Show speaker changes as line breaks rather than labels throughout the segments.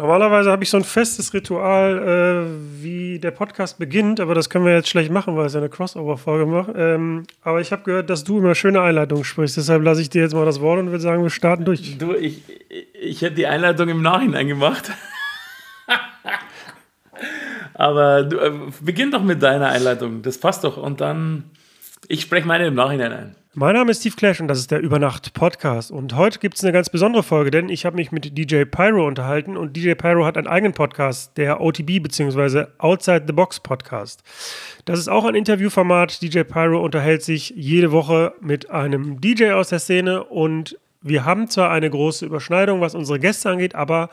Normalerweise habe ich so ein festes Ritual, äh, wie der Podcast beginnt, aber das können wir jetzt schlecht machen, weil es ja eine Crossover-Folge macht. Ähm, aber ich habe gehört, dass du immer schöne Einleitungen sprichst, deshalb lasse ich dir jetzt mal das Wort und würde sagen, wir starten durch.
Du, ich, ich hätte die Einleitung im Nachhinein gemacht. aber du, äh, beginn doch mit deiner Einleitung, das passt doch. Und dann, ich spreche meine im Nachhinein ein.
Mein Name ist Steve Clash und das ist der Übernacht Podcast. Und heute gibt es eine ganz besondere Folge, denn ich habe mich mit DJ Pyro unterhalten und DJ Pyro hat einen eigenen Podcast, der OTB bzw. Outside the Box Podcast. Das ist auch ein Interviewformat. DJ Pyro unterhält sich jede Woche mit einem DJ aus der Szene und wir haben zwar eine große Überschneidung, was unsere Gäste angeht, aber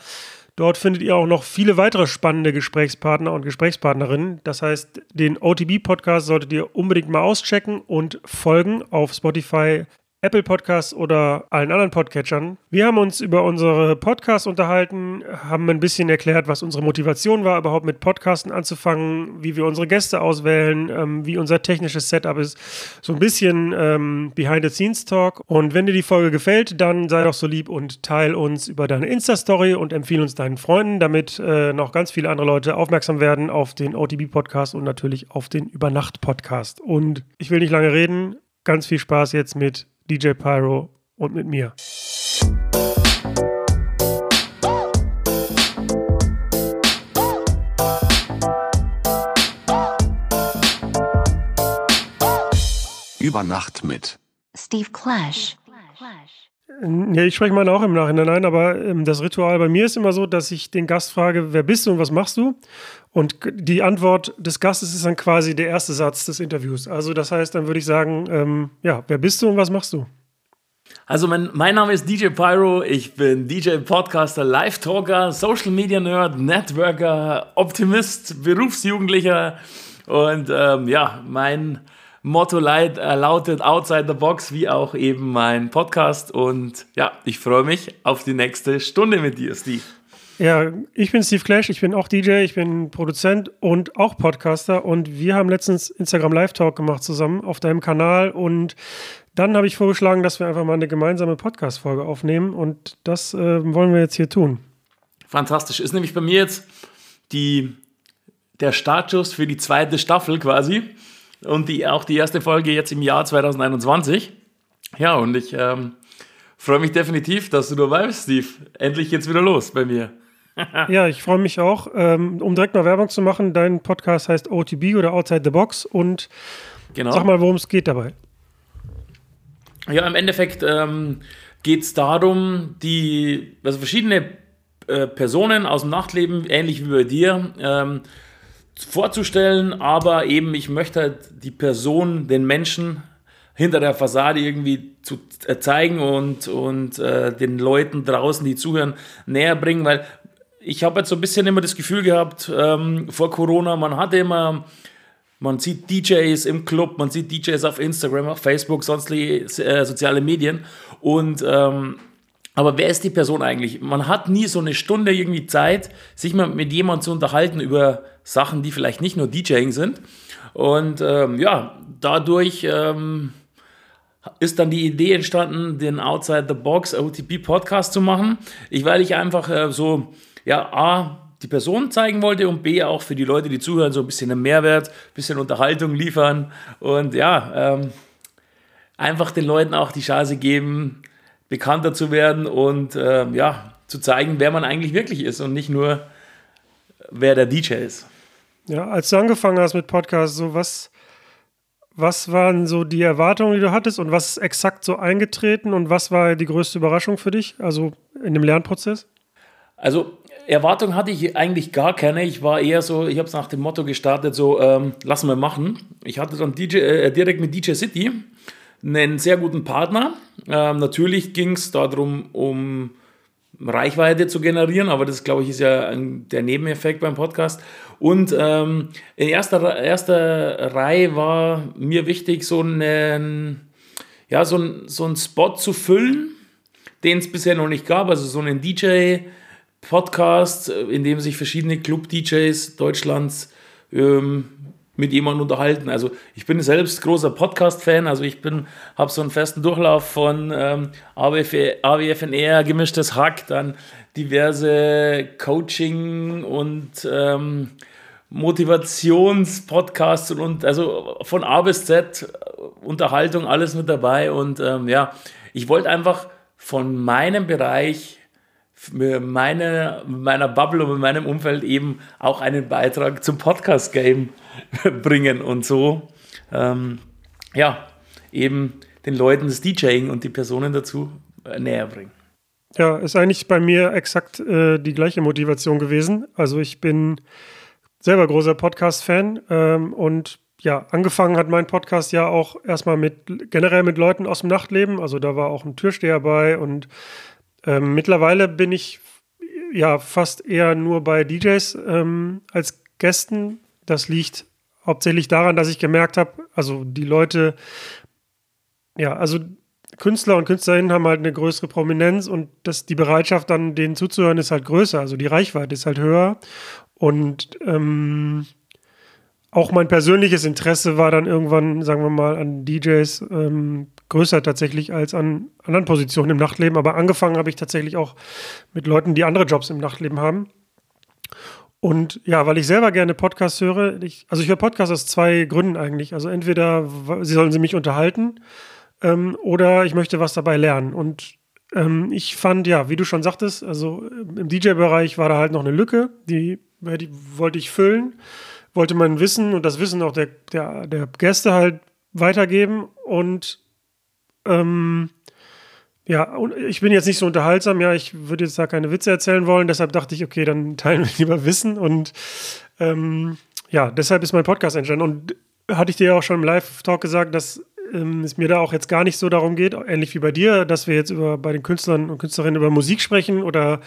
Dort findet ihr auch noch viele weitere spannende Gesprächspartner und Gesprächspartnerinnen. Das heißt, den OTB-Podcast solltet ihr unbedingt mal auschecken und folgen auf Spotify, Apple Podcasts oder allen anderen Podcatchern. Wir haben uns über unsere Podcasts unterhalten, haben ein bisschen erklärt, was unsere Motivation war, überhaupt mit Podcasten anzufangen, wie wir unsere Gäste auswählen, ähm, wie unser technisches Setup ist. So ein bisschen ähm, Behind-the-Scenes-Talk. Und wenn dir die Folge gefällt, dann sei doch so lieb und teil uns über deine Insta-Story und empfehle uns deinen Freunden, damit äh, noch ganz viele andere Leute aufmerksam werden auf den OTB-Podcast und natürlich auf den Übernacht-Podcast. Und ich will nicht lange reden. Ganz viel Spaß jetzt mit DJ Pyro und mit mir.
Über Nacht mit
Steve Clash.
Ja, ich spreche meine auch im Nachhinein ein, aber ähm, das Ritual bei mir ist immer so, dass ich den Gast frage, wer bist du und was machst du? Und die Antwort des Gastes ist dann quasi der erste Satz des Interviews. Also das heißt, dann würde ich sagen, ähm, ja, wer bist du und was machst du?
Also mein, mein Name ist DJ Pyro, ich bin DJ, Podcaster, Live-Talker, Social Media Nerd, Networker, Optimist, Berufsjugendlicher und ähm, ja, mein Motto leid, äh, lautet Outside the Box, wie auch eben mein Podcast. Und ja, ich freue mich auf die nächste Stunde mit dir, Steve.
Ja, ich bin Steve Clash, ich bin auch DJ, ich bin Produzent und auch Podcaster und wir haben letztens Instagram Live Talk gemacht zusammen auf deinem Kanal und dann habe ich vorgeschlagen, dass wir einfach mal eine gemeinsame Podcast-Folge aufnehmen und das äh, wollen wir jetzt hier tun.
Fantastisch. Ist nämlich bei mir jetzt die, der Startschuss für die zweite Staffel quasi und die, auch die erste Folge jetzt im Jahr 2021. Ja, und ich ähm, freue mich definitiv, dass du dabei bist, Steve. Endlich geht's wieder los bei mir.
ja, ich freue mich auch. Ähm, um direkt mal Werbung zu machen, dein Podcast heißt OTB oder Outside the Box und genau. sag mal, worum es geht dabei.
Ja, im Endeffekt ähm, geht es darum, die, also verschiedene äh, Personen aus dem Nachtleben, ähnlich wie bei dir, ähm, vorzustellen, aber eben ich möchte halt die Person, den Menschen hinter der Fassade irgendwie zu äh, zeigen und, und äh, den Leuten draußen, die zuhören, näher bringen, weil ich habe jetzt so ein bisschen immer das Gefühl gehabt, ähm, vor Corona, man hatte immer, man sieht DJs im Club, man sieht DJs auf Instagram, auf Facebook, sonstige äh, soziale Medien und ähm, aber wer ist die Person eigentlich? Man hat nie so eine Stunde irgendwie Zeit, sich mal mit jemandem zu unterhalten über Sachen, die vielleicht nicht nur DJing sind. Und ähm, ja, dadurch ähm, ist dann die Idee entstanden, den Outside the Box OTP Podcast zu machen. Ich, weil ich einfach äh, so, ja, A, die Person zeigen wollte und B, auch für die Leute, die zuhören, so ein bisschen einen Mehrwert, ein bisschen Unterhaltung liefern und ja, ähm, einfach den Leuten auch die Chance geben, bekannter zu werden und äh, ja, zu zeigen, wer man eigentlich wirklich ist und nicht nur, wer der DJ ist.
Ja, als du angefangen hast mit Podcasts, so was, was waren so die Erwartungen, die du hattest und was ist exakt so eingetreten und was war die größte Überraschung für dich, also in dem Lernprozess?
Also Erwartungen hatte ich eigentlich gar keine. Ich war eher so, ich habe es nach dem Motto gestartet, so ähm, lassen wir machen. Ich hatte dann DJ, äh, direkt mit DJ City einen sehr guten Partner. Ähm, natürlich ging es darum, um Reichweite zu generieren, aber das, glaube ich, ist ja ein, der Nebeneffekt beim Podcast. Und ähm, in erster, erster Reihe war mir wichtig, so einen, ja, so, ein, so einen Spot zu füllen, den es bisher noch nicht gab, also so einen DJ-Podcast, in dem sich verschiedene Club-DJs Deutschlands ähm, mit jemandem unterhalten. Also ich bin selbst großer Podcast-Fan, also ich bin, habe so einen festen Durchlauf von ähm, AWF, AWFNR, gemischtes Hack, dann diverse Coaching und ähm, Motivationspodcasts und, und also von A bis Z Unterhaltung, alles mit dabei. Und ähm, ja, ich wollte einfach von meinem Bereich, meine, meiner Bubble und meinem Umfeld eben auch einen Beitrag zum Podcast-Game bringen und so, ähm, ja, eben den Leuten das DJing und die Personen dazu äh, näher bringen.
Ja, ist eigentlich bei mir exakt äh, die gleiche Motivation gewesen. Also ich bin selber großer Podcast-Fan ähm, und ja, angefangen hat mein Podcast ja auch erstmal mit generell mit Leuten aus dem Nachtleben. Also da war auch ein Türsteher bei und ähm, mittlerweile bin ich ja fast eher nur bei DJs ähm, als Gästen. Das liegt hauptsächlich daran, dass ich gemerkt habe, also die Leute, ja, also Künstler und Künstlerinnen haben halt eine größere Prominenz und das, die Bereitschaft dann denen zuzuhören ist halt größer, also die Reichweite ist halt höher und ähm, auch mein persönliches Interesse war dann irgendwann, sagen wir mal, an DJs ähm, größer tatsächlich als an anderen Positionen im Nachtleben. Aber angefangen habe ich tatsächlich auch mit Leuten, die andere Jobs im Nachtleben haben. Und ja, weil ich selber gerne Podcasts höre, ich, also ich höre Podcasts aus zwei Gründen eigentlich. Also entweder sie sollen sie mich unterhalten ähm, oder ich möchte was dabei lernen. Und ähm, ich fand, ja, wie du schon sagtest, also im DJ-Bereich war da halt noch eine Lücke, die, die wollte ich füllen wollte mein Wissen und das Wissen auch der, der, der Gäste halt weitergeben und ähm, ja, und ich bin jetzt nicht so unterhaltsam, ja, ich würde jetzt da keine Witze erzählen wollen, deshalb dachte ich, okay, dann teilen wir lieber Wissen und ähm, ja, deshalb ist mein Podcast entstanden und hatte ich dir ja auch schon im Live-Talk gesagt, dass ähm, es mir da auch jetzt gar nicht so darum geht, ähnlich wie bei dir, dass wir jetzt über bei den Künstlern und Künstlerinnen über Musik sprechen oder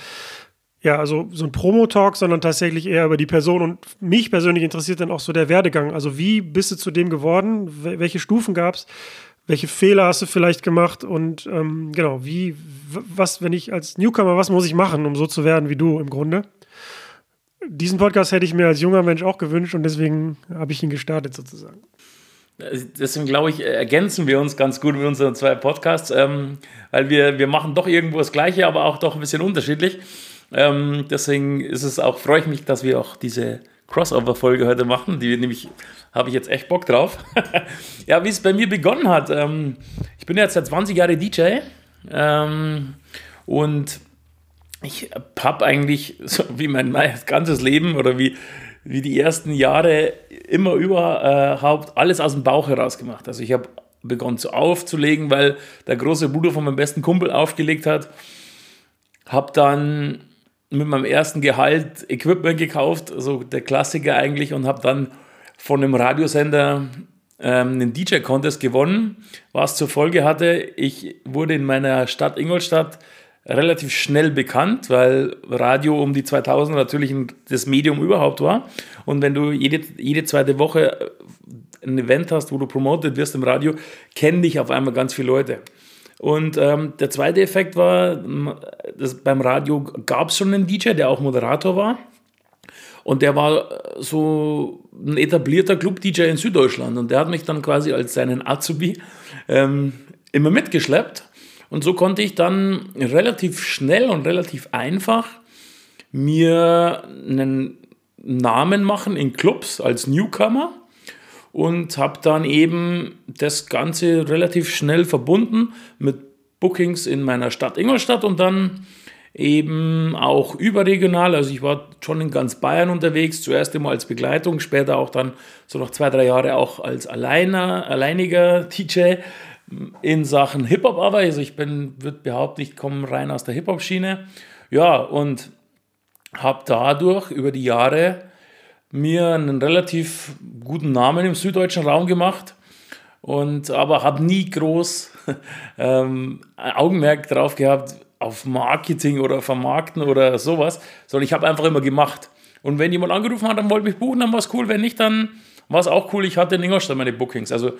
ja, also so ein Promo-Talk, sondern tatsächlich eher über die Person. Und mich persönlich interessiert dann auch so der Werdegang. Also wie bist du zu dem geworden? Welche Stufen gab es? Welche Fehler hast du vielleicht gemacht? Und ähm, genau, wie, was, wenn ich als Newcomer, was muss ich machen, um so zu werden wie du im Grunde? Diesen Podcast hätte ich mir als junger Mensch auch gewünscht und deswegen habe ich ihn gestartet sozusagen.
Deswegen glaube ich, ergänzen wir uns ganz gut mit unseren zwei Podcasts, ähm, weil wir, wir machen doch irgendwo das Gleiche, aber auch doch ein bisschen unterschiedlich. Ähm, deswegen ist es auch, freue ich mich, dass wir auch diese Crossover-Folge heute machen. Die nämlich habe ich jetzt echt Bock drauf. ja, wie es bei mir begonnen hat. Ähm, ich bin jetzt seit 20 Jahren DJ ähm, und ich habe eigentlich so wie mein, mein ganzes Leben oder wie, wie die ersten Jahre immer überhaupt alles aus dem Bauch heraus gemacht. Also ich habe begonnen zu aufzulegen, weil der große Bruder von meinem besten Kumpel aufgelegt hat. Habe dann mit meinem ersten Gehalt Equipment gekauft, also der Klassiker eigentlich, und habe dann von einem Radiosender ähm, einen DJ-Contest gewonnen, was zur Folge hatte, ich wurde in meiner Stadt Ingolstadt relativ schnell bekannt, weil Radio um die 2000 natürlich das Medium überhaupt war. Und wenn du jede, jede zweite Woche ein Event hast, wo du promotet wirst im Radio, kennen dich auf einmal ganz viele Leute. Und ähm, der zweite Effekt war, beim Radio gab es schon einen DJ, der auch Moderator war. Und der war äh, so ein etablierter Club-DJ in Süddeutschland. Und der hat mich dann quasi als seinen Azubi ähm, immer mitgeschleppt. Und so konnte ich dann relativ schnell und relativ einfach mir einen Namen machen in Clubs als Newcomer und habe dann eben das Ganze relativ schnell verbunden mit Bookings in meiner Stadt Ingolstadt und dann eben auch überregional. Also ich war schon in ganz Bayern unterwegs, zuerst immer als Begleitung, später auch dann so noch zwei, drei Jahre auch als alleiner, alleiniger DJ in Sachen Hip-Hop aber. Also ich bin, würde behaupten, ich komme rein aus der Hip-Hop-Schiene. Ja, und habe dadurch über die Jahre mir einen relativ guten Namen im süddeutschen Raum gemacht und aber habe nie groß ähm, Augenmerk drauf gehabt auf Marketing oder Vermarkten oder sowas, sondern ich habe einfach immer gemacht. Und wenn jemand angerufen hat, dann wollte mich buchen, dann war es cool. Wenn nicht, dann war es auch cool. Ich hatte in Ingolstadt meine Bookings. Also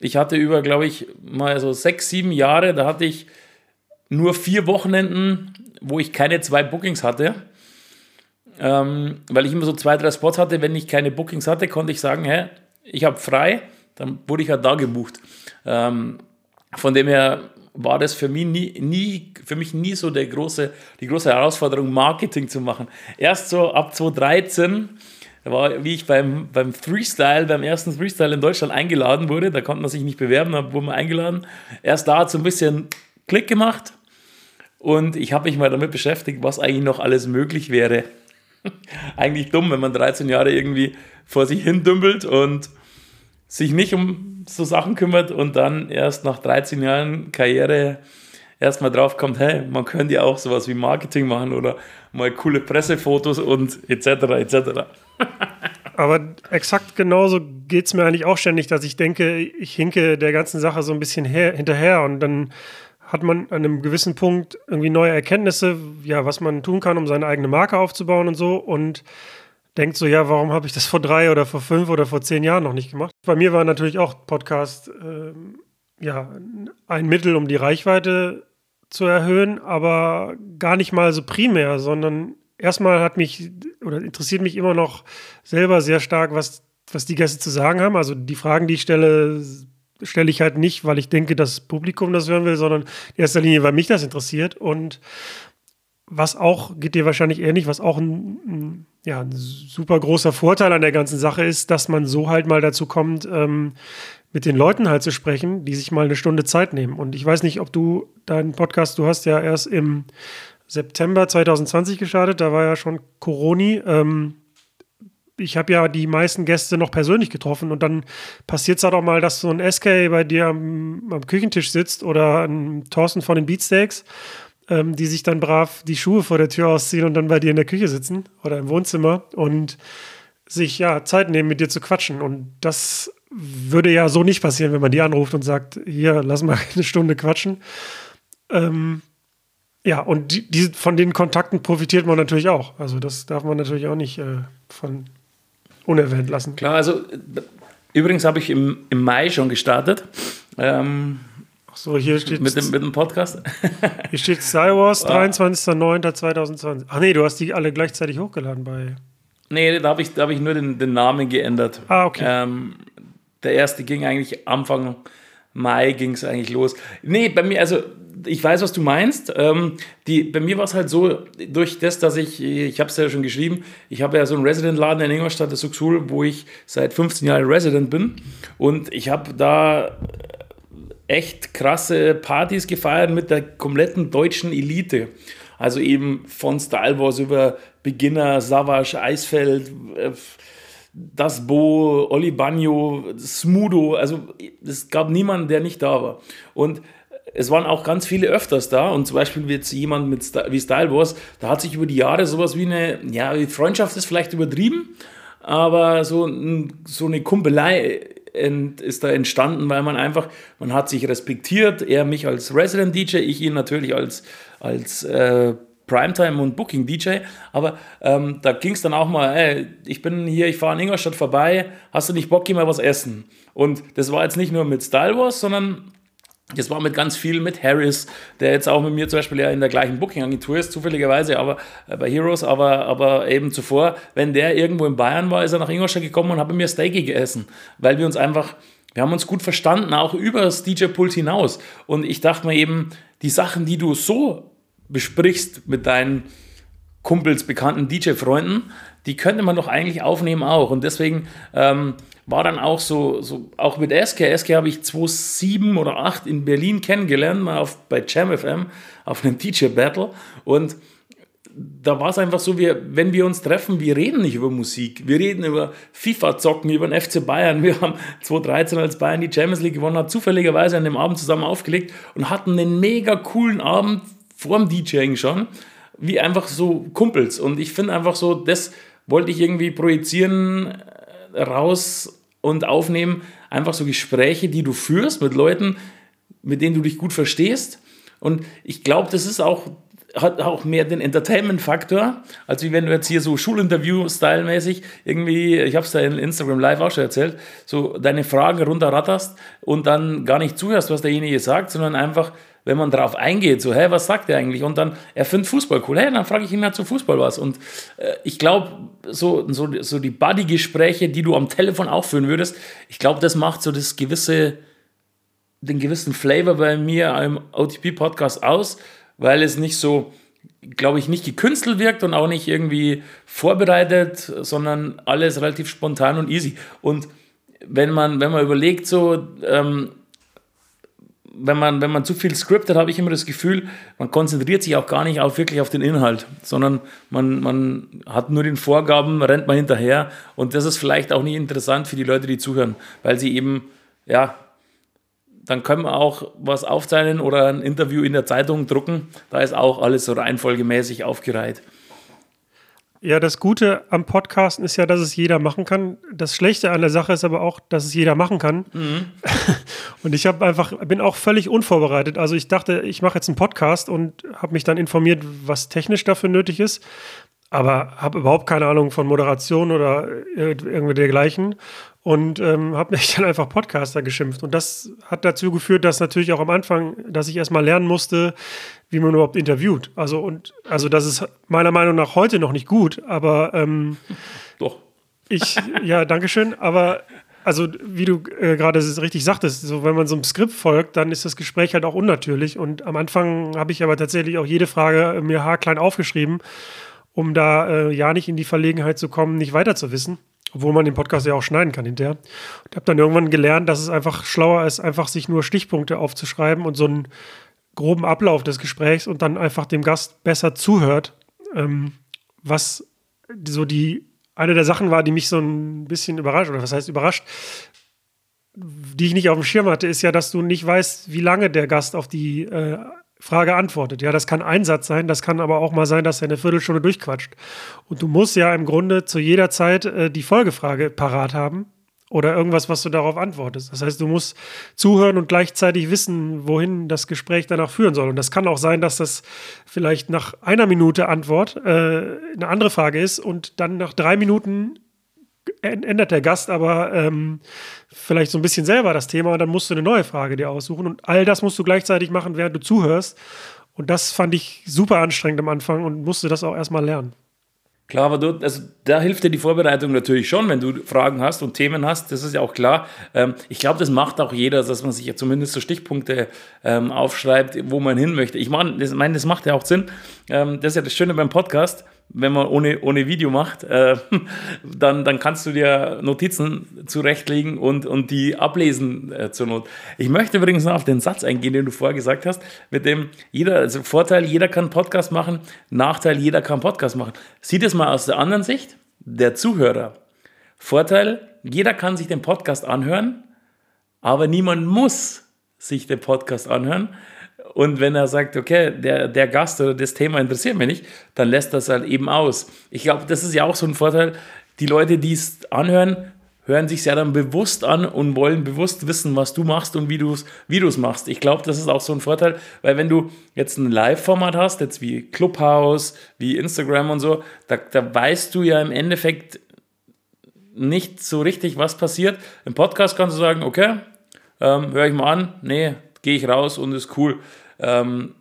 ich hatte über, glaube ich, mal so sechs, sieben Jahre, da hatte ich nur vier Wochenenden, wo ich keine zwei Bookings hatte. Ähm, weil ich immer so zwei, drei Spots hatte. Wenn ich keine Bookings hatte, konnte ich sagen, hä, ich habe frei, dann wurde ich halt da gebucht. Ähm, von dem her war das für mich nie, nie, für mich nie so der große, die große Herausforderung, Marketing zu machen. Erst so ab 2013 war, wie ich beim, beim Freestyle, beim ersten Freestyle in Deutschland eingeladen wurde, da konnte man sich nicht bewerben, da wurde man eingeladen. Erst da hat so ein bisschen Klick gemacht und ich habe mich mal damit beschäftigt, was eigentlich noch alles möglich wäre. eigentlich dumm, wenn man 13 Jahre irgendwie vor sich hin dümpelt und sich nicht um so Sachen kümmert und dann erst nach 13 Jahren Karriere erstmal drauf kommt, hey, man könnte ja auch sowas wie Marketing machen oder mal coole Pressefotos und etc. etc.
Aber exakt genauso geht es mir eigentlich auch ständig, dass ich denke, ich hinke der ganzen Sache so ein bisschen her, hinterher und dann hat man an einem gewissen Punkt irgendwie neue Erkenntnisse, ja, was man tun kann, um seine eigene Marke aufzubauen und so und denkt so, ja, warum habe ich das vor drei oder vor fünf oder vor zehn Jahren noch nicht gemacht? Bei mir war natürlich auch Podcast äh, ja ein Mittel, um die Reichweite zu erhöhen, aber gar nicht mal so primär, sondern erstmal hat mich oder interessiert mich immer noch selber sehr stark, was, was die Gäste zu sagen haben. Also die Fragen, die ich stelle, stelle ich halt nicht, weil ich denke, das Publikum das hören will, sondern in erster Linie, weil mich das interessiert. Und was auch, geht dir wahrscheinlich ähnlich, was auch ein, ein, ja, ein super großer Vorteil an der ganzen Sache ist, dass man so halt mal dazu kommt, ähm, mit den Leuten halt zu sprechen, die sich mal eine Stunde Zeit nehmen. Und ich weiß nicht, ob du deinen Podcast, du hast ja erst im September 2020 gestartet, da war ja schon Coroni. Ähm, ich habe ja die meisten Gäste noch persönlich getroffen und dann passiert es halt auch mal, dass so ein SK bei dir am, am Küchentisch sitzt oder ein Thorsten von den Beatsteaks, ähm, die sich dann brav die Schuhe vor der Tür ausziehen und dann bei dir in der Küche sitzen oder im Wohnzimmer und sich ja Zeit nehmen, mit dir zu quatschen. Und das würde ja so nicht passieren, wenn man die anruft und sagt, hier, lass mal eine Stunde quatschen. Ähm, ja, und die, die, von den Kontakten profitiert man natürlich auch. Also das darf man natürlich auch nicht äh, von unerwähnt lassen.
Klar, also übrigens habe ich im, im Mai schon gestartet. Ähm,
Ach so, hier steht
mit dem, mit dem Podcast.
hier steht Star Wars, 23.09.2020. Ach nee, du hast die alle gleichzeitig hochgeladen bei.
Nee, da habe ich, hab ich nur den, den Namen geändert.
Ah, okay.
Ähm, der erste ging eigentlich Anfang Mai ging es eigentlich los. Nee, bei mir, also ich weiß, was du meinst. Ähm, die, bei mir war es halt so, durch das, dass ich, ich habe es ja schon geschrieben, ich habe ja so einen Resident-Laden in Ingolstadt, das Suxul, wo ich seit 15 Jahren Resident bin. Und ich habe da echt krasse Partys gefeiert mit der kompletten deutschen Elite. Also eben von Style Wars über Beginner, Savage, Eisfeld, äh, das Bo, Oli Bagno, Smudo, also es gab niemanden, der nicht da war. Und es waren auch ganz viele öfters da und zum Beispiel jetzt jemand mit wie Style Wars, da hat sich über die Jahre sowas wie eine, ja, Freundschaft ist vielleicht übertrieben, aber so, so eine Kumpelei ist da entstanden, weil man einfach, man hat sich respektiert, er mich als Resident DJ, ich ihn natürlich als, als äh, Primetime und Booking DJ, aber ähm, da ging es dann auch mal, ey, ich bin hier, ich fahre in Ingolstadt vorbei, hast du nicht Bock, geh mal was essen? Und das war jetzt nicht nur mit Style Wars, sondern das war mit ganz viel mit Harris, der jetzt auch mit mir zum Beispiel ja in der gleichen Booking-Agentur ist, zufälligerweise, aber äh, bei Heroes, aber, aber eben zuvor, wenn der irgendwo in Bayern war, ist er nach Ingolstadt gekommen und hat mit mir Steaky gegessen, weil wir uns einfach, wir haben uns gut verstanden, auch über das DJ-Pult hinaus. Und ich dachte mir eben, die Sachen, die du so besprichst mit deinen Kumpels, bekannten DJ-Freunden, die könnte man doch eigentlich aufnehmen auch. Und deswegen ähm, war dann auch so, so, auch mit SK. SK habe ich 2007 oder 2008 in Berlin kennengelernt, mal auf, bei Jam FM, auf einem DJ-Battle. Und da war es einfach so, wir, wenn wir uns treffen, wir reden nicht über Musik. Wir reden über FIFA-Zocken, über den FC Bayern. Wir haben 2013, als Bayern die Champions League gewonnen hat, zufälligerweise an dem Abend zusammen aufgelegt und hatten einen mega coolen Abend vorm DJing schon, wie einfach so Kumpels. Und ich finde einfach so, das wollte ich irgendwie projizieren, äh, raus und aufnehmen. Einfach so Gespräche, die du führst mit Leuten, mit denen du dich gut verstehst. Und ich glaube, das ist auch, hat auch mehr den Entertainment-Faktor, als wie wenn du jetzt hier so Schulinterview-Style-mäßig irgendwie, ich habe es da in Instagram Live auch schon erzählt, so deine Fragen runterratterst und dann gar nicht zuhörst, was derjenige sagt, sondern einfach wenn man darauf eingeht, so, hä, was sagt er eigentlich? Und dann, er findet Fußball cool, hä, dann frage ich ihn halt zum Fußball was. Und äh, ich glaube, so, so, so die Buddy-Gespräche, die du am Telefon auch führen würdest, ich glaube, das macht so das gewisse, den gewissen Flavor bei mir im OTP-Podcast aus, weil es nicht so, glaube ich, nicht gekünstelt wirkt und auch nicht irgendwie vorbereitet, sondern alles relativ spontan und easy. Und wenn man, wenn man überlegt, so, ähm, wenn man, wenn man zu viel scriptet, habe ich immer das Gefühl, man konzentriert sich auch gar nicht auf, wirklich auf den Inhalt, sondern man, man hat nur den Vorgaben, rennt man hinterher und das ist vielleicht auch nicht interessant für die Leute, die zuhören, weil sie eben, ja, dann können wir auch was aufzeichnen oder ein Interview in der Zeitung drucken. Da ist auch alles so reihenfolgemäßig aufgereiht.
Ja, das Gute am Podcasten ist ja, dass es jeder machen kann. Das Schlechte an der Sache ist aber auch, dass es jeder machen kann. Mhm. Und ich habe einfach, bin auch völlig unvorbereitet. Also ich dachte, ich mache jetzt einen Podcast und habe mich dann informiert, was technisch dafür nötig ist. Aber habe überhaupt keine Ahnung von Moderation oder irgendwie dergleichen und ähm, habe mich dann einfach Podcaster geschimpft. Und das hat dazu geführt, dass natürlich auch am Anfang, dass ich erstmal lernen musste, wie man überhaupt interviewt. Also, und, also das ist meiner Meinung nach heute noch nicht gut, aber ähm,
doch.
Ich, ja, danke schön. Aber also, wie du äh, gerade richtig sagtest, so wenn man so einem Skript folgt, dann ist das Gespräch halt auch unnatürlich. Und am Anfang habe ich aber tatsächlich auch jede Frage mir haarklein aufgeschrieben, um da äh, ja nicht in die Verlegenheit zu kommen, nicht weiter zu wissen. Obwohl man den Podcast ja auch schneiden kann hinterher. Und habe dann irgendwann gelernt, dass es einfach schlauer ist, einfach sich nur Stichpunkte aufzuschreiben und so einen groben Ablauf des Gesprächs und dann einfach dem Gast besser zuhört. Ähm, was so die eine der Sachen war, die mich so ein bisschen überrascht, oder was heißt überrascht, die ich nicht auf dem Schirm hatte, ist ja, dass du nicht weißt, wie lange der Gast auf die äh, Frage antwortet. Ja, das kann ein Satz sein, das kann aber auch mal sein, dass er eine Viertelstunde durchquatscht. Und du musst ja im Grunde zu jeder Zeit äh, die Folgefrage parat haben oder irgendwas, was du darauf antwortest. Das heißt, du musst zuhören und gleichzeitig wissen, wohin das Gespräch danach führen soll. Und das kann auch sein, dass das vielleicht nach einer Minute Antwort äh, eine andere Frage ist und dann nach drei Minuten ändert der Gast aber ähm, vielleicht so ein bisschen selber das Thema und dann musst du eine neue Frage dir aussuchen. Und all das musst du gleichzeitig machen, während du zuhörst. Und das fand ich super anstrengend am Anfang und musste das auch erstmal lernen.
Klar, aber du, also da hilft dir die Vorbereitung natürlich schon, wenn du Fragen hast und Themen hast, das ist ja auch klar. Ähm, ich glaube, das macht auch jeder, dass man sich ja zumindest so Stichpunkte ähm, aufschreibt, wo man hin möchte. Ich meine, das, macht ja auch Sinn. Ähm, das ist ja das Schöne beim Podcast wenn man ohne, ohne Video macht, äh, dann, dann kannst du dir Notizen zurechtlegen und, und die ablesen äh, zur Not. Ich möchte übrigens noch auf den Satz eingehen, den du vorher gesagt hast, mit dem jeder, also Vorteil, jeder kann Podcast machen, Nachteil, jeder kann Podcast machen. Sieh das mal aus der anderen Sicht, der Zuhörer. Vorteil, jeder kann sich den Podcast anhören, aber niemand muss sich den Podcast anhören. Und wenn er sagt, okay, der, der Gast oder das Thema interessiert mich nicht, dann lässt das halt eben aus. Ich glaube, das ist ja auch so ein Vorteil. Die Leute, die es anhören, hören sich ja dann bewusst an und wollen bewusst wissen, was du machst und wie du es wie machst. Ich glaube, das ist auch so ein Vorteil, weil wenn du jetzt ein Live-Format hast, jetzt wie Clubhouse, wie Instagram und so, da, da weißt du ja im Endeffekt nicht so richtig, was passiert. Im Podcast kannst du sagen, okay, ähm, höre ich mal an, nee, gehe ich raus und ist cool. Ähm,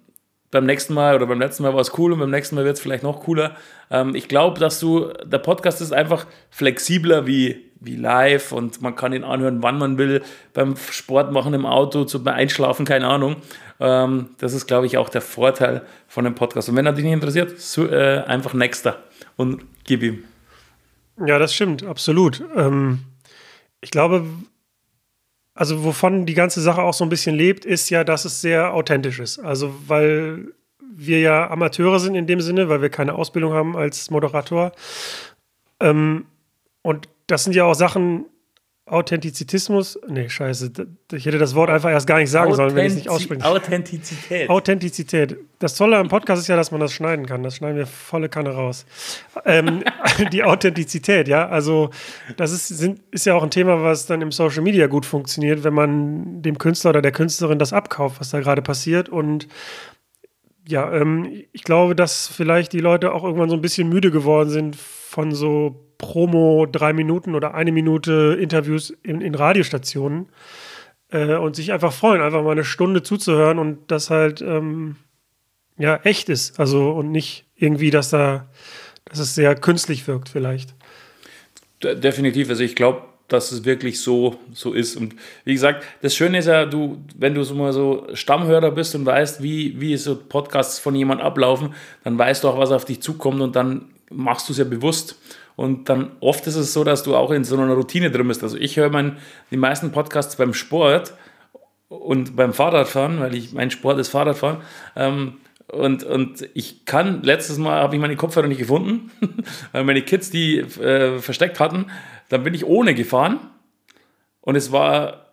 beim nächsten Mal oder beim letzten Mal war es cool und beim nächsten Mal wird es vielleicht noch cooler. Ähm, ich glaube, dass du, der Podcast ist einfach flexibler wie, wie live und man kann ihn anhören, wann man will, beim Sport machen im Auto, zum Einschlafen, keine Ahnung. Ähm, das ist, glaube ich, auch der Vorteil von dem Podcast. Und wenn er dich nicht interessiert, so, äh, einfach Nächster und gib ihm.
Ja, das stimmt, absolut. Ähm, ich glaube, also wovon die ganze Sache auch so ein bisschen lebt, ist ja, dass es sehr authentisch ist. Also weil wir ja Amateure sind in dem Sinne, weil wir keine Ausbildung haben als Moderator. Ähm, und das sind ja auch Sachen, Authentizismus, nee, scheiße, ich hätte das Wort einfach erst gar nicht sagen sollen, wenn ich es nicht ausspreche.
Authentizität.
Authentizität. Das Tolle am Podcast ist ja, dass man das schneiden kann. Das schneiden wir volle Kanne raus. Ähm, die Authentizität, ja, also das ist, sind, ist ja auch ein Thema, was dann im Social Media gut funktioniert, wenn man dem Künstler oder der Künstlerin das abkauft, was da gerade passiert und ja, ähm, ich glaube, dass vielleicht die Leute auch irgendwann so ein bisschen müde geworden sind von so Promo drei Minuten oder eine Minute Interviews in, in Radiostationen. äh, und sich einfach freuen, einfach mal eine Stunde zuzuhören und das halt ähm, ja echt ist. Also und nicht irgendwie, dass da, dass es sehr künstlich wirkt, vielleicht.
Definitiv. Also ich glaube, dass es wirklich so, so ist. Und wie gesagt, das Schöne ist ja, du, wenn du so mal so Stammhörer bist und weißt, wie, wie so Podcasts von jemand ablaufen, dann weißt du auch, was auf dich zukommt und dann machst du es ja bewusst. Und dann oft ist es so, dass du auch in so einer Routine drin bist. Also ich höre mein, die meisten Podcasts beim Sport und beim Fahrradfahren, weil ich mein Sport ist Fahrradfahren. Ähm, und, und ich kann, letztes Mal habe ich meine Kopfhörer nicht gefunden, weil meine Kids die äh, versteckt hatten. Dann bin ich ohne gefahren und es war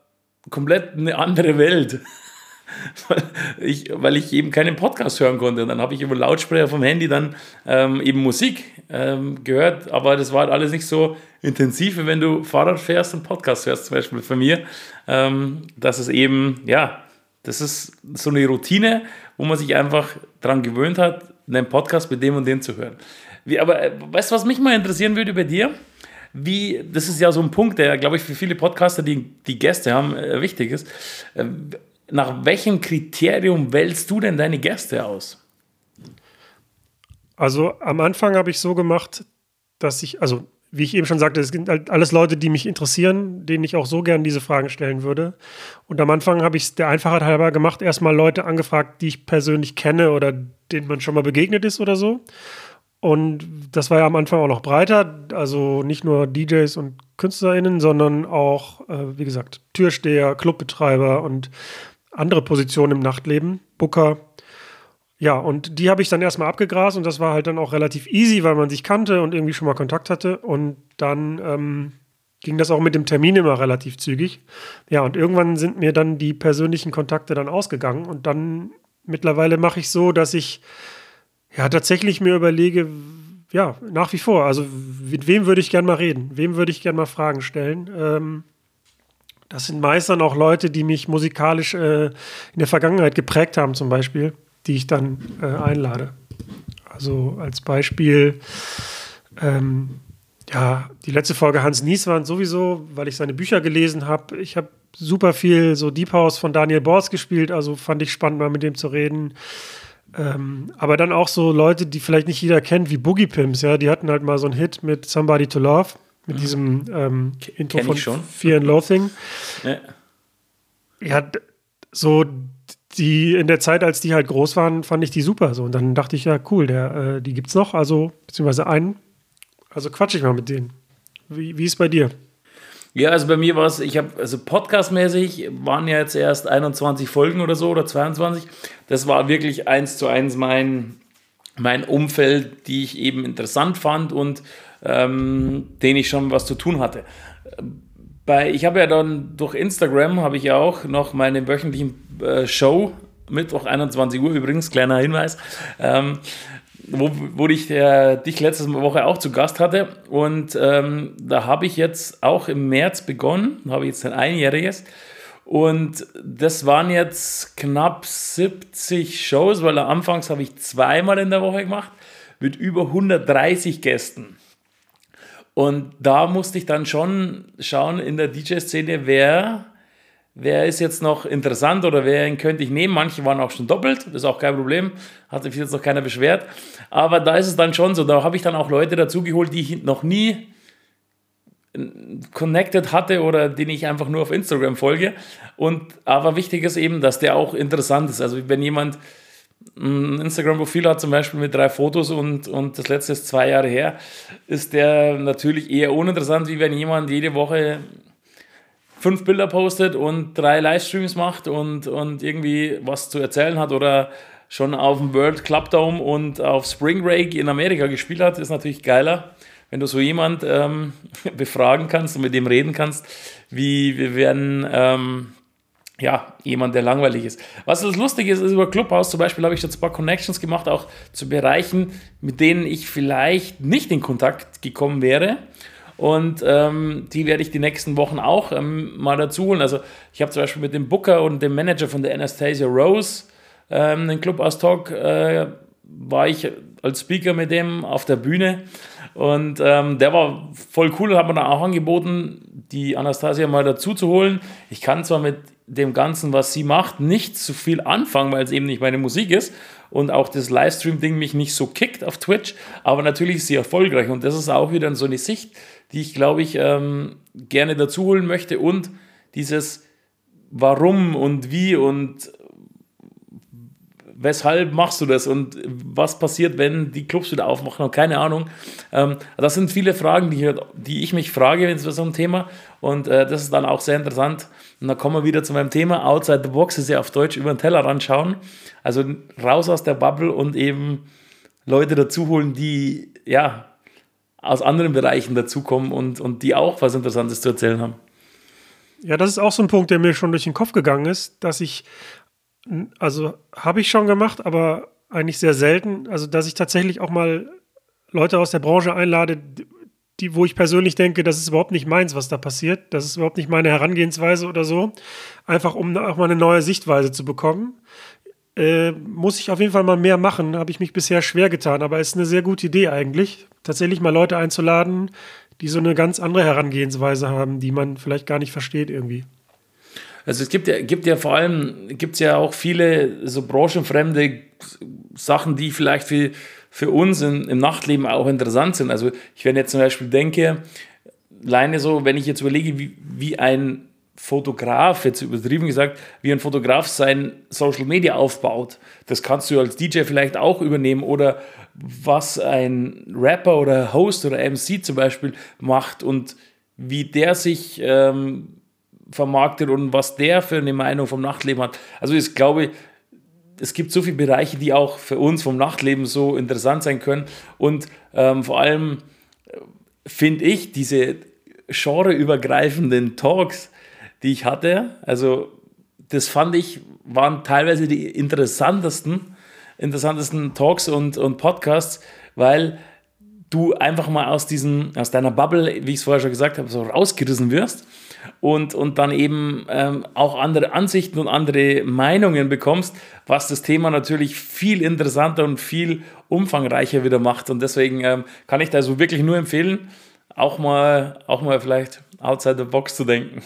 komplett eine andere Welt ich, weil ich eben keinen Podcast hören konnte. Und dann habe ich über Lautsprecher vom Handy dann ähm, eben Musik ähm, gehört, aber das war halt alles nicht so intensiv, wie wenn du Fahrrad fährst und Podcast hörst, zum Beispiel von mir. Ähm, das ist eben, ja, das ist so eine Routine, wo man sich einfach daran gewöhnt hat, einen Podcast mit dem und dem zu hören. Wie, aber äh, weißt du, was mich mal interessieren würde bei dir? Wie, das ist ja so ein Punkt, der, glaube ich, für viele Podcaster, die, die Gäste haben, äh, wichtig ist. Äh, nach welchem Kriterium wählst du denn deine Gäste aus?
Also am Anfang habe ich so gemacht, dass ich, also wie ich eben schon sagte, es sind halt alles Leute, die mich interessieren, denen ich auch so gern diese Fragen stellen würde. Und am Anfang habe ich es der Einfachheit halber gemacht, erstmal Leute angefragt, die ich persönlich kenne oder denen man schon mal begegnet ist oder so. Und das war ja am Anfang auch noch breiter, also nicht nur DJs und KünstlerInnen, sondern auch, äh, wie gesagt, Türsteher, Clubbetreiber und andere Positionen im Nachtleben, Booker. Ja, und die habe ich dann erstmal abgegrast und das war halt dann auch relativ easy, weil man sich kannte und irgendwie schon mal Kontakt hatte. Und dann ähm, ging das auch mit dem Termin immer relativ zügig. Ja, und irgendwann sind mir dann die persönlichen Kontakte dann ausgegangen und dann mittlerweile mache ich so, dass ich ja tatsächlich mir überlege, ja, nach wie vor, also mit wem würde ich gern mal reden? Wem würde ich gern mal Fragen stellen? Ähm, das sind meist dann auch Leute, die mich musikalisch äh, in der Vergangenheit geprägt haben, zum Beispiel, die ich dann äh, einlade. Also als Beispiel, ähm, ja, die letzte Folge Hans Nieswand sowieso, weil ich seine Bücher gelesen habe. Ich habe super viel so Deep House von Daniel Borz gespielt, also fand ich spannend, mal mit dem zu reden. Ähm, aber dann auch so Leute, die vielleicht nicht jeder kennt, wie Boogie Pimps, ja, die hatten halt mal so einen Hit mit Somebody to Love mit mhm. diesem ähm, Intro von schon. Fear and Loathing. Ja. ja, so die in der Zeit, als die halt groß waren, fand ich die super. So. Und dann dachte ich, ja, cool, der, äh, die gibt's noch, also, beziehungsweise einen. Also quatsch ich mal mit denen. Wie, wie ist bei dir?
Ja, also bei mir war es, ich habe, also podcastmäßig waren ja jetzt erst 21 Folgen oder so oder 22. Das war wirklich eins zu eins mein, mein Umfeld, die ich eben interessant fand und ähm, denen ich schon was zu tun hatte. Bei, ich habe ja dann durch Instagram habe ich ja auch noch meine wöchentlichen äh, Show, Mittwoch 21 Uhr übrigens, kleiner Hinweis, ähm, wo, wo ich äh, dich letzte Woche auch zu Gast hatte. Und ähm, da habe ich jetzt auch im März begonnen, habe jetzt ein einjähriges. Und das waren jetzt knapp 70 Shows, weil anfangs habe ich zweimal in der Woche gemacht mit über 130 Gästen. Und da musste ich dann schon schauen in der DJ-Szene, wer, wer ist jetzt noch interessant oder wen könnte ich nehmen. Manche waren auch schon doppelt, das ist auch kein Problem, hat sich jetzt noch keiner beschwert. Aber da ist es dann schon so, da habe ich dann auch Leute dazugeholt, die ich noch nie connected hatte oder den ich einfach nur auf Instagram folge. Und aber wichtig ist eben, dass der auch interessant ist. Also wenn jemand ein Instagram-Profil hat, zum Beispiel mit drei Fotos und, und das letzte ist zwei Jahre her, ist der natürlich eher uninteressant, wie wenn jemand jede Woche fünf Bilder postet und drei Livestreams macht und, und irgendwie was zu erzählen hat oder schon auf dem World Club Dome und auf Spring Break in Amerika gespielt hat, ist natürlich geiler, wenn du so jemand ähm, befragen kannst und mit dem reden kannst, wie wir werden ähm, ja, jemand, der langweilig ist. Was das Lustige ist, ist über Clubhouse zum Beispiel habe ich jetzt ein paar Connections gemacht, auch zu Bereichen, mit denen ich vielleicht nicht in Kontakt gekommen wäre. Und ähm, die werde ich die nächsten Wochen auch ähm, mal dazu holen. Also ich habe zum Beispiel mit dem Booker und dem Manager von der Anastasia Rose ähm, den Clubhouse-Talk, äh, war ich als Speaker mit dem auf der Bühne. Und ähm, der war voll cool, hat mir dann auch angeboten, die Anastasia mal dazu zu holen. Ich kann zwar mit dem Ganzen, was sie macht, nicht so viel anfangen, weil es eben nicht meine Musik ist und auch das Livestream-Ding mich nicht so kickt auf Twitch, aber natürlich ist sie erfolgreich. Und das ist auch wieder so eine Sicht, die ich glaube ich ähm, gerne dazu holen möchte und dieses Warum und wie und weshalb machst du das und was passiert, wenn die Clubs wieder aufmachen und keine Ahnung. Ähm, das sind viele Fragen, die, die ich mich frage, wenn es so ein Thema und äh, das ist dann auch sehr interessant. Und dann kommen wir wieder zu meinem Thema, Outside the Box ist ja auf Deutsch über den Tellerrand schauen, also raus aus der Bubble und eben Leute dazu holen, die ja aus anderen Bereichen dazukommen und, und die auch was Interessantes zu erzählen haben.
Ja, das ist auch so ein Punkt, der mir schon durch den Kopf gegangen ist, dass ich also habe ich schon gemacht, aber eigentlich sehr selten. Also, dass ich tatsächlich auch mal Leute aus der Branche einlade, die, wo ich persönlich denke, das ist überhaupt nicht meins, was da passiert. Das ist überhaupt nicht meine Herangehensweise oder so. Einfach um auch mal eine neue Sichtweise zu bekommen. Äh, muss ich auf jeden Fall mal mehr machen, habe ich mich bisher schwer getan, aber ist eine sehr gute Idee eigentlich, tatsächlich mal Leute einzuladen, die so eine ganz andere Herangehensweise haben, die man vielleicht gar nicht versteht irgendwie.
Also es gibt ja, gibt ja vor allem, gibt ja auch viele so branchenfremde Sachen, die vielleicht für, für uns in, im Nachtleben auch interessant sind. Also ich, wenn jetzt zum Beispiel denke, alleine so, wenn ich jetzt überlege, wie, wie ein Fotograf, jetzt übertrieben gesagt, wie ein Fotograf sein Social Media aufbaut. Das kannst du als DJ vielleicht auch übernehmen oder was ein Rapper oder Host oder MC zum Beispiel macht und wie der sich ähm, vermarktet und was der für eine Meinung vom Nachtleben hat. Also ich glaube, es gibt so viele Bereiche, die auch für uns vom Nachtleben so interessant sein können. Und ähm, vor allem äh, finde ich diese genreübergreifenden Talks, die ich hatte, also das fand ich, waren teilweise die interessantesten, interessantesten Talks und, und Podcasts, weil du einfach mal aus, diesen, aus deiner Bubble, wie ich es vorher schon gesagt habe, so rausgerissen wirst und, und dann eben ähm, auch andere Ansichten und andere Meinungen bekommst, was das Thema natürlich viel interessanter und viel umfangreicher wieder macht. Und deswegen ähm, kann ich da so wirklich nur empfehlen, auch mal, auch mal vielleicht outside the box zu denken.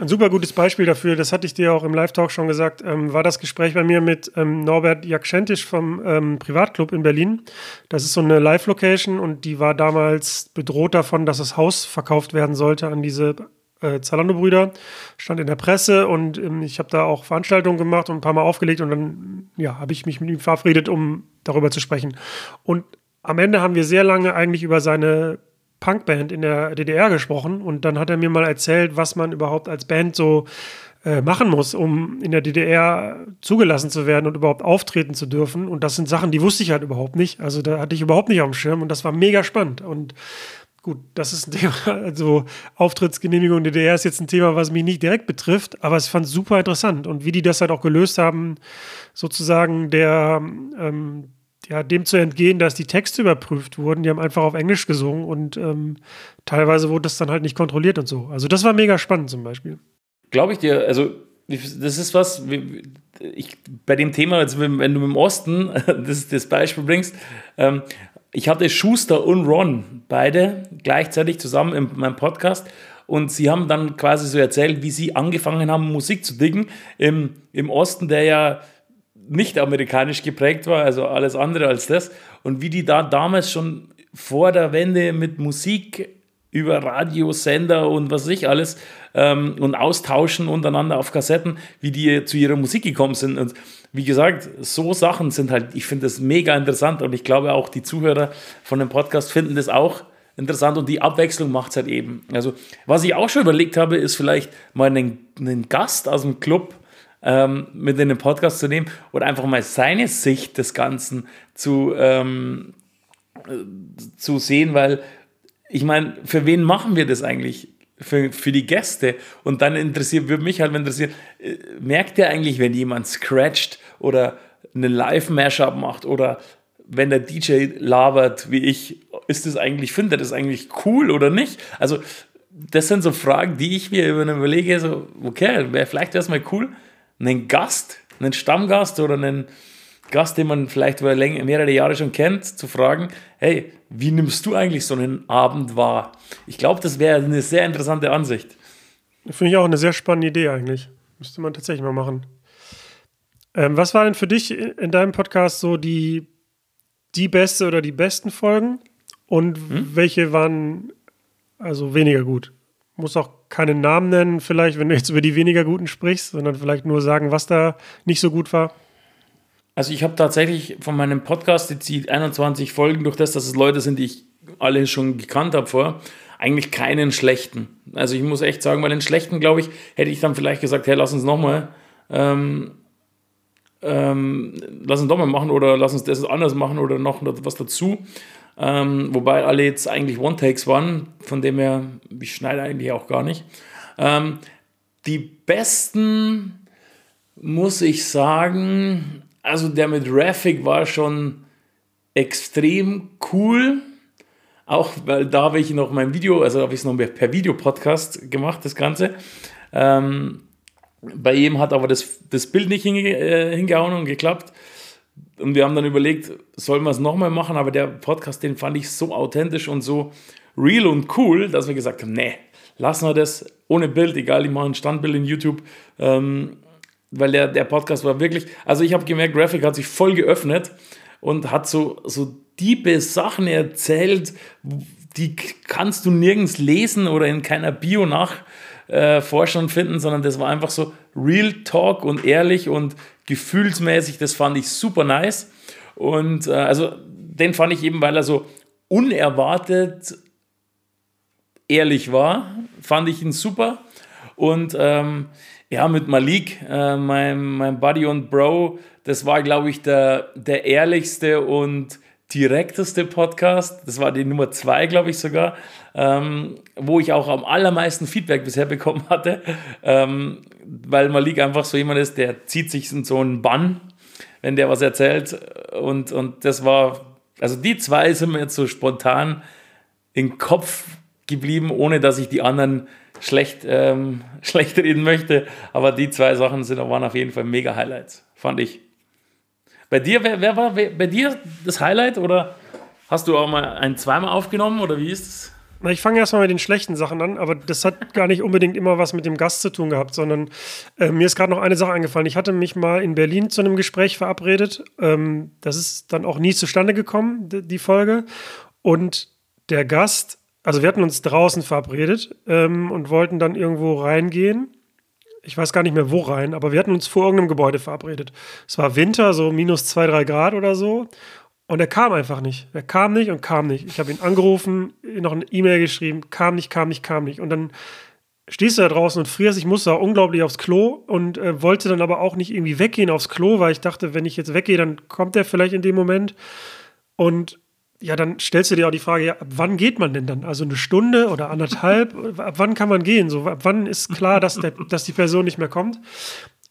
Ein super gutes Beispiel dafür, das hatte ich dir auch im Live-Talk schon gesagt, ähm, war das Gespräch bei mir mit ähm, Norbert Jakschentisch vom ähm, Privatclub in Berlin. Das ist so eine Live-Location und die war damals bedroht davon, dass das Haus verkauft werden sollte an diese äh, Zalando-Brüder. Stand in der Presse und ähm, ich habe da auch Veranstaltungen gemacht und ein paar Mal aufgelegt und dann ja, habe ich mich mit ihm verabredet, um darüber zu sprechen. Und am Ende haben wir sehr lange eigentlich über seine Punkband in der DDR gesprochen und dann hat er mir mal erzählt, was man überhaupt als Band so äh, machen muss, um in der DDR zugelassen zu werden und überhaupt auftreten zu dürfen. Und das sind Sachen, die wusste ich halt überhaupt nicht. Also da hatte ich überhaupt nicht auf dem Schirm und das war mega spannend. Und gut, das ist ein Thema, also Auftrittsgenehmigung DDR ist jetzt ein Thema, was mich nicht direkt betrifft, aber ich fand es super interessant. Und wie die das halt auch gelöst haben, sozusagen der ähm, ja, dem zu entgehen, dass die Texte überprüft wurden. Die haben einfach auf Englisch gesungen und ähm, teilweise wurde das dann halt nicht kontrolliert und so. Also das war mega spannend zum Beispiel.
Glaube ich dir, also das ist was, ich, bei dem Thema, also wenn du dem Osten das, das Beispiel bringst, ähm, ich hatte Schuster und Ron beide gleichzeitig zusammen in meinem Podcast und sie haben dann quasi so erzählt, wie sie angefangen haben, Musik zu diggen im, im Osten, der ja nicht amerikanisch geprägt war, also alles andere als das. Und wie die da damals schon vor der Wende mit Musik über Radiosender und was weiß ich alles ähm, und austauschen untereinander auf Kassetten, wie die zu ihrer Musik gekommen sind. Und wie gesagt, so Sachen sind halt, ich finde das mega interessant und ich glaube auch die Zuhörer von dem Podcast finden das auch interessant und die Abwechslung macht es halt eben. Also, was ich auch schon überlegt habe, ist vielleicht mal einen, einen Gast aus dem Club ähm, mit in den Podcast zu nehmen oder einfach mal seine Sicht des Ganzen zu, ähm, zu sehen, weil ich meine, für wen machen wir das eigentlich? Für, für die Gäste. Und dann interessiert, würde mich halt interessieren, äh, merkt ihr eigentlich, wenn jemand scratcht oder einen Live-Mashup macht oder wenn der DJ labert wie ich, ist das eigentlich, findet er das eigentlich cool oder nicht? Also, das sind so Fragen, die ich mir überlege, so, okay, wär, vielleicht wäre es mal cool, einen Gast, einen Stammgast oder einen Gast, den man vielleicht über mehrere Jahre schon kennt, zu fragen, hey, wie nimmst du eigentlich so einen Abend wahr? Ich glaube, das wäre eine sehr interessante Ansicht.
Finde ich auch eine sehr spannende Idee eigentlich. Müsste man tatsächlich mal machen. Ähm, was war denn für dich in deinem Podcast so die, die beste oder die besten Folgen? Und hm? welche waren also weniger gut? Muss auch keinen Namen nennen, vielleicht, wenn du jetzt über die weniger guten sprichst, sondern vielleicht nur sagen, was da nicht so gut war.
Also ich habe tatsächlich von meinem Podcast die 21 Folgen, durch das, dass es Leute sind, die ich alle schon gekannt habe vor, eigentlich keinen schlechten. Also ich muss echt sagen, weil den schlechten, glaube ich, hätte ich dann vielleicht gesagt, hey, lass uns nochmal ähm, ähm, lass uns doch mal machen oder lass uns das anders machen oder noch was dazu. Ähm, wobei alle jetzt eigentlich One-Takes waren, von dem her, ich schneide eigentlich auch gar nicht. Ähm, die besten, muss ich sagen, also der mit Raffic war schon extrem cool. Auch weil da habe ich noch mein Video, also habe ich es noch per Videopodcast gemacht, das Ganze. Ähm, bei ihm hat aber das, das Bild nicht äh, hingehauen und geklappt. Und wir haben dann überlegt, sollen wir es nochmal machen? Aber der Podcast, den fand ich so authentisch und so real und cool, dass wir gesagt haben, nee, lassen wir das ohne Bild, egal, ich mache ein Standbild in YouTube. Ähm, weil der, der Podcast war wirklich, also ich habe gemerkt, Graphic hat sich voll geöffnet und hat so, so diebe Sachen erzählt, die kannst du nirgends lesen oder in keiner Bio nach äh, finden, sondern das war einfach so Real Talk und ehrlich und gefühlsmäßig. Das fand ich super nice. Und äh, also den fand ich eben, weil er so unerwartet ehrlich war, fand ich ihn super. Und ähm, ja, mit Malik, äh, meinem, meinem Buddy und Bro, das war, glaube ich, der, der ehrlichste und direkteste Podcast. Das war die Nummer zwei, glaube ich sogar, ähm, wo ich auch am allermeisten Feedback bisher bekommen hatte, ähm, weil Malik einfach so jemand ist, der zieht sich in so einen Bann, wenn der was erzählt. Und, und das war, also die zwei sind mir jetzt so spontan im Kopf geblieben, ohne dass ich die anderen schlecht, ähm, schlecht reden möchte. Aber die zwei Sachen sind, waren auf jeden Fall mega Highlights, fand ich. Bei dir, wer, wer war wer, bei dir das Highlight oder hast du auch mal ein zweimal aufgenommen oder wie ist es?
Ich fange erstmal mit den schlechten Sachen an, aber das hat gar nicht unbedingt immer was mit dem Gast zu tun gehabt, sondern äh, mir ist gerade noch eine Sache eingefallen. Ich hatte mich mal in Berlin zu einem Gespräch verabredet. Ähm, das ist dann auch nie zustande gekommen, die Folge. Und der Gast, also wir hatten uns draußen verabredet ähm, und wollten dann irgendwo reingehen ich weiß gar nicht mehr wo rein, aber wir hatten uns vor irgendeinem Gebäude verabredet. Es war Winter, so minus zwei, drei Grad oder so. Und er kam einfach nicht. Er kam nicht und kam nicht. Ich habe ihn angerufen, noch eine E-Mail geschrieben, kam nicht, kam nicht, kam nicht. Und dann stehst du da draußen und frierst. Ich musste auch unglaublich aufs Klo und äh, wollte dann aber auch nicht irgendwie weggehen aufs Klo, weil ich dachte, wenn ich jetzt weggehe, dann kommt er vielleicht in dem Moment. Und ja, dann stellst du dir auch die Frage, ja, ab wann geht man denn dann? Also eine Stunde oder anderthalb? ab wann kann man gehen? So, ab wann ist klar, dass, der, dass die Person nicht mehr kommt?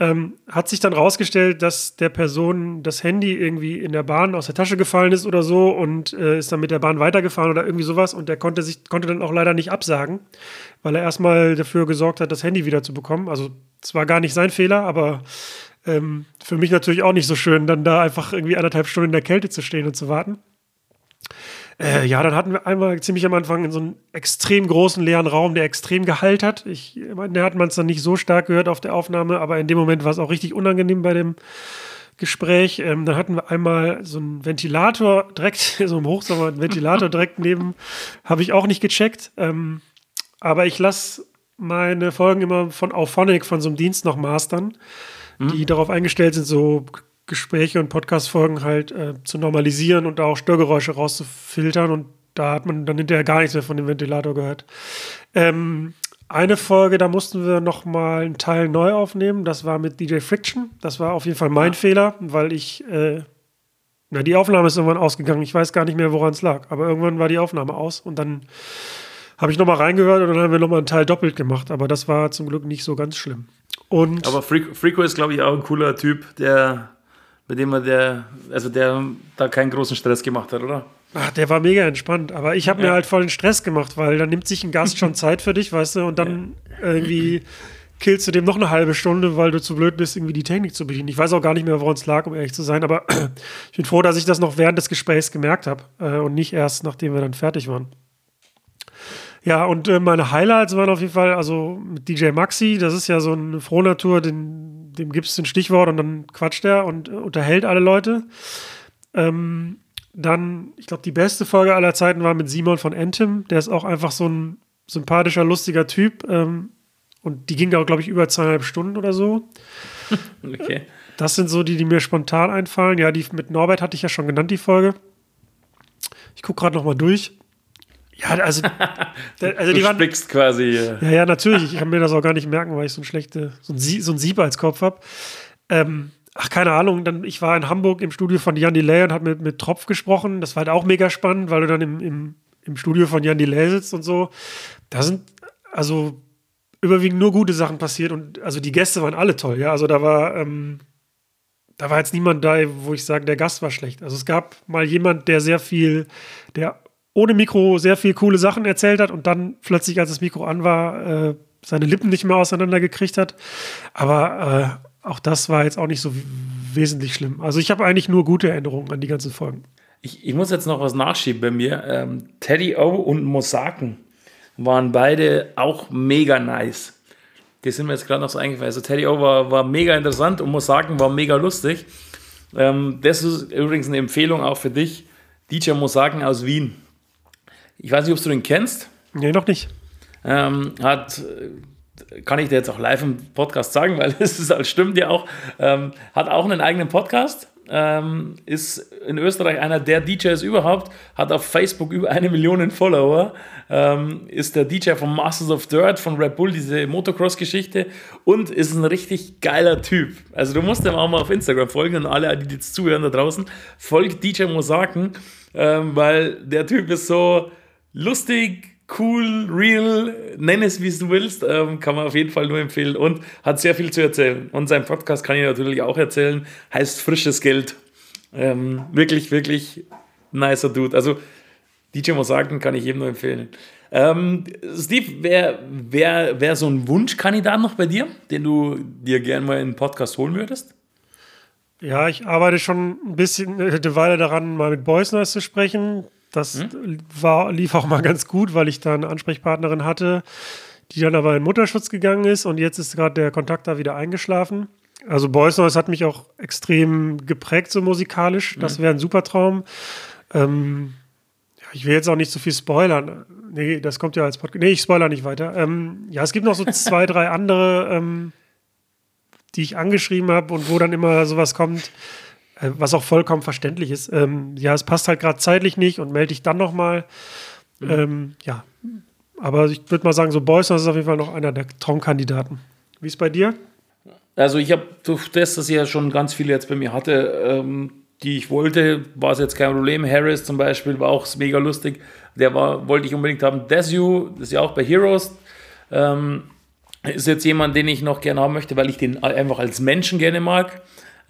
Ähm, hat sich dann rausgestellt, dass der Person das Handy irgendwie in der Bahn aus der Tasche gefallen ist oder so und äh, ist dann mit der Bahn weitergefahren oder irgendwie sowas und der konnte sich konnte dann auch leider nicht absagen, weil er erstmal dafür gesorgt hat, das Handy wieder zu bekommen. Also es war gar nicht sein Fehler, aber ähm, für mich natürlich auch nicht so schön, dann da einfach irgendwie anderthalb Stunden in der Kälte zu stehen und zu warten. Äh, ja, dann hatten wir einmal ziemlich am Anfang in so einem extrem großen leeren Raum, der extrem Gehalt hat. Ich meine, da hat man es dann nicht so stark gehört auf der Aufnahme, aber in dem Moment war es auch richtig unangenehm bei dem Gespräch. Ähm, dann hatten wir einmal so einen Ventilator direkt, so im Hochsommer, einen Ventilator direkt neben, habe ich auch nicht gecheckt. Ähm, aber ich lasse meine Folgen immer von Auphonic, von so einem Dienst noch mastern, mhm. die darauf eingestellt sind, so Gespräche und Podcast-Folgen halt äh, zu normalisieren und auch Störgeräusche rauszufiltern. Und da hat man dann hinterher gar nichts mehr von dem Ventilator gehört. Ähm, eine Folge, da mussten wir noch mal einen Teil neu aufnehmen. Das war mit DJ Friction. Das war auf jeden Fall mein ja. Fehler, weil ich äh, na, die Aufnahme ist irgendwann ausgegangen. Ich weiß gar nicht mehr, woran es lag. Aber irgendwann war die Aufnahme aus und dann habe ich noch mal reingehört und dann haben wir noch mal einen Teil doppelt gemacht. Aber das war zum Glück nicht so ganz schlimm. Und
Aber Freako ist, glaube ich, auch ein cooler Typ, der bei dem er der, also der da keinen großen Stress gemacht hat, oder?
Ach, der war mega entspannt, aber ich habe ja. mir halt voll den Stress gemacht, weil dann nimmt sich ein Gast schon Zeit für dich, weißt du, und dann ja. irgendwie killst du dem noch eine halbe Stunde, weil du zu blöd bist, irgendwie die Technik zu bedienen. Ich weiß auch gar nicht mehr, woran es lag, um ehrlich zu sein, aber ich bin froh, dass ich das noch während des Gesprächs gemerkt habe äh, und nicht erst, nachdem wir dann fertig waren. Ja, und äh, meine Highlights waren auf jeden Fall, also mit DJ Maxi, das ist ja so eine Frohnatur, den, dem gibst du ein Stichwort und dann quatscht er und äh, unterhält alle Leute. Ähm, dann, ich glaube, die beste Folge aller Zeiten war mit Simon von Entim. Der ist auch einfach so ein sympathischer, lustiger Typ. Ähm, und die ging auch, glaube ich, über zweieinhalb Stunden oder so.
Okay.
Das sind so die, die mir spontan einfallen. Ja, die mit Norbert hatte ich ja schon genannt, die Folge. Ich gucke gerade noch mal durch. Ja, also, der, also
du
die waren.
spickst quasi.
Ja, ja, natürlich. Ich kann mir das auch gar nicht merken, weil ich so ein schlechte, so ein, Sie, so ein Sieb als Kopf habe. Ähm, ach, keine Ahnung. Dann, ich war in Hamburg im Studio von Jan Delay und habe mit, mit Tropf gesprochen. Das war halt auch mega spannend, weil du dann im, im, im Studio von Jan Delay sitzt und so. Da sind also überwiegend nur gute Sachen passiert und also die Gäste waren alle toll, ja. Also da war, ähm, da war jetzt niemand da, wo ich sage, der Gast war schlecht. Also es gab mal jemand, der sehr viel, der ohne Mikro sehr viel coole Sachen erzählt hat und dann plötzlich, als das Mikro an war, äh, seine Lippen nicht mehr auseinandergekriegt hat. Aber äh, auch das war jetzt auch nicht so wesentlich schlimm. Also ich habe eigentlich nur gute Erinnerungen an die ganzen Folgen.
Ich, ich muss jetzt noch was nachschieben bei mir. Ähm, Teddy O und Mosaken waren beide auch mega nice. Die sind mir jetzt gerade noch so eingefallen. Also Teddy O war, war mega interessant und Mosaken war mega lustig. Ähm, das ist übrigens eine Empfehlung auch für dich. DJ Mosaken aus Wien. Ich weiß nicht, ob du den kennst.
Nee, noch nicht.
Ähm, hat, äh, kann ich dir jetzt auch live im Podcast sagen, weil es ist, halt, stimmt ja auch, ähm, hat auch einen eigenen Podcast, ähm, ist in Österreich einer der DJs überhaupt, hat auf Facebook über eine Million Follower, ähm, ist der DJ von Masters of Dirt, von Red Bull, diese Motocross-Geschichte und ist ein richtig geiler Typ. Also du musst ihm auch mal auf Instagram folgen und alle, die jetzt zuhören da draußen, folgt DJ Mosaken, ähm, weil der Typ ist so lustig, cool, real, nenn es wie du willst, ähm, kann man auf jeden Fall nur empfehlen und hat sehr viel zu erzählen. Und sein Podcast kann ich natürlich auch erzählen, heißt Frisches Geld. Ähm, wirklich, wirklich nicer Dude. Also DJ Mosaken kann ich jedem nur empfehlen. Ähm, Steve, wer wär, wär so ein Wunschkandidat noch bei dir, den du dir gerne mal in den Podcast holen würdest?
Ja, ich arbeite schon ein bisschen äh, eine Weile daran, mal mit Noise zu sprechen. Das war, lief auch mal ganz gut, weil ich da eine Ansprechpartnerin hatte, die dann aber in Mutterschutz gegangen ist und jetzt ist gerade der Kontakt da wieder eingeschlafen. Also Boys Noise hat mich auch extrem geprägt, so musikalisch. Das wäre ein super Traum. Ähm, ich will jetzt auch nicht so viel spoilern. Nee, das kommt ja als Podcast. Nee, ich spoiler nicht weiter. Ähm, ja, es gibt noch so zwei, drei andere, ähm, die ich angeschrieben habe und wo dann immer sowas kommt, was auch vollkommen verständlich ist. Ähm, ja, es passt halt gerade zeitlich nicht und melde ich dann nochmal. Ähm, ja, aber ich würde mal sagen, so Boys das ist auf jeden Fall noch einer der Traumkandidaten. Wie ist bei dir?
Also ich habe durch das, dass ich ja schon ganz viele jetzt bei mir hatte, ähm, die ich wollte, war es jetzt kein Problem. Harris zum Beispiel war auch mega lustig. Der war, wollte ich unbedingt haben. Desu, das ist ja auch bei Heroes. Ähm, ist jetzt jemand, den ich noch gerne haben möchte, weil ich den einfach als Menschen gerne mag.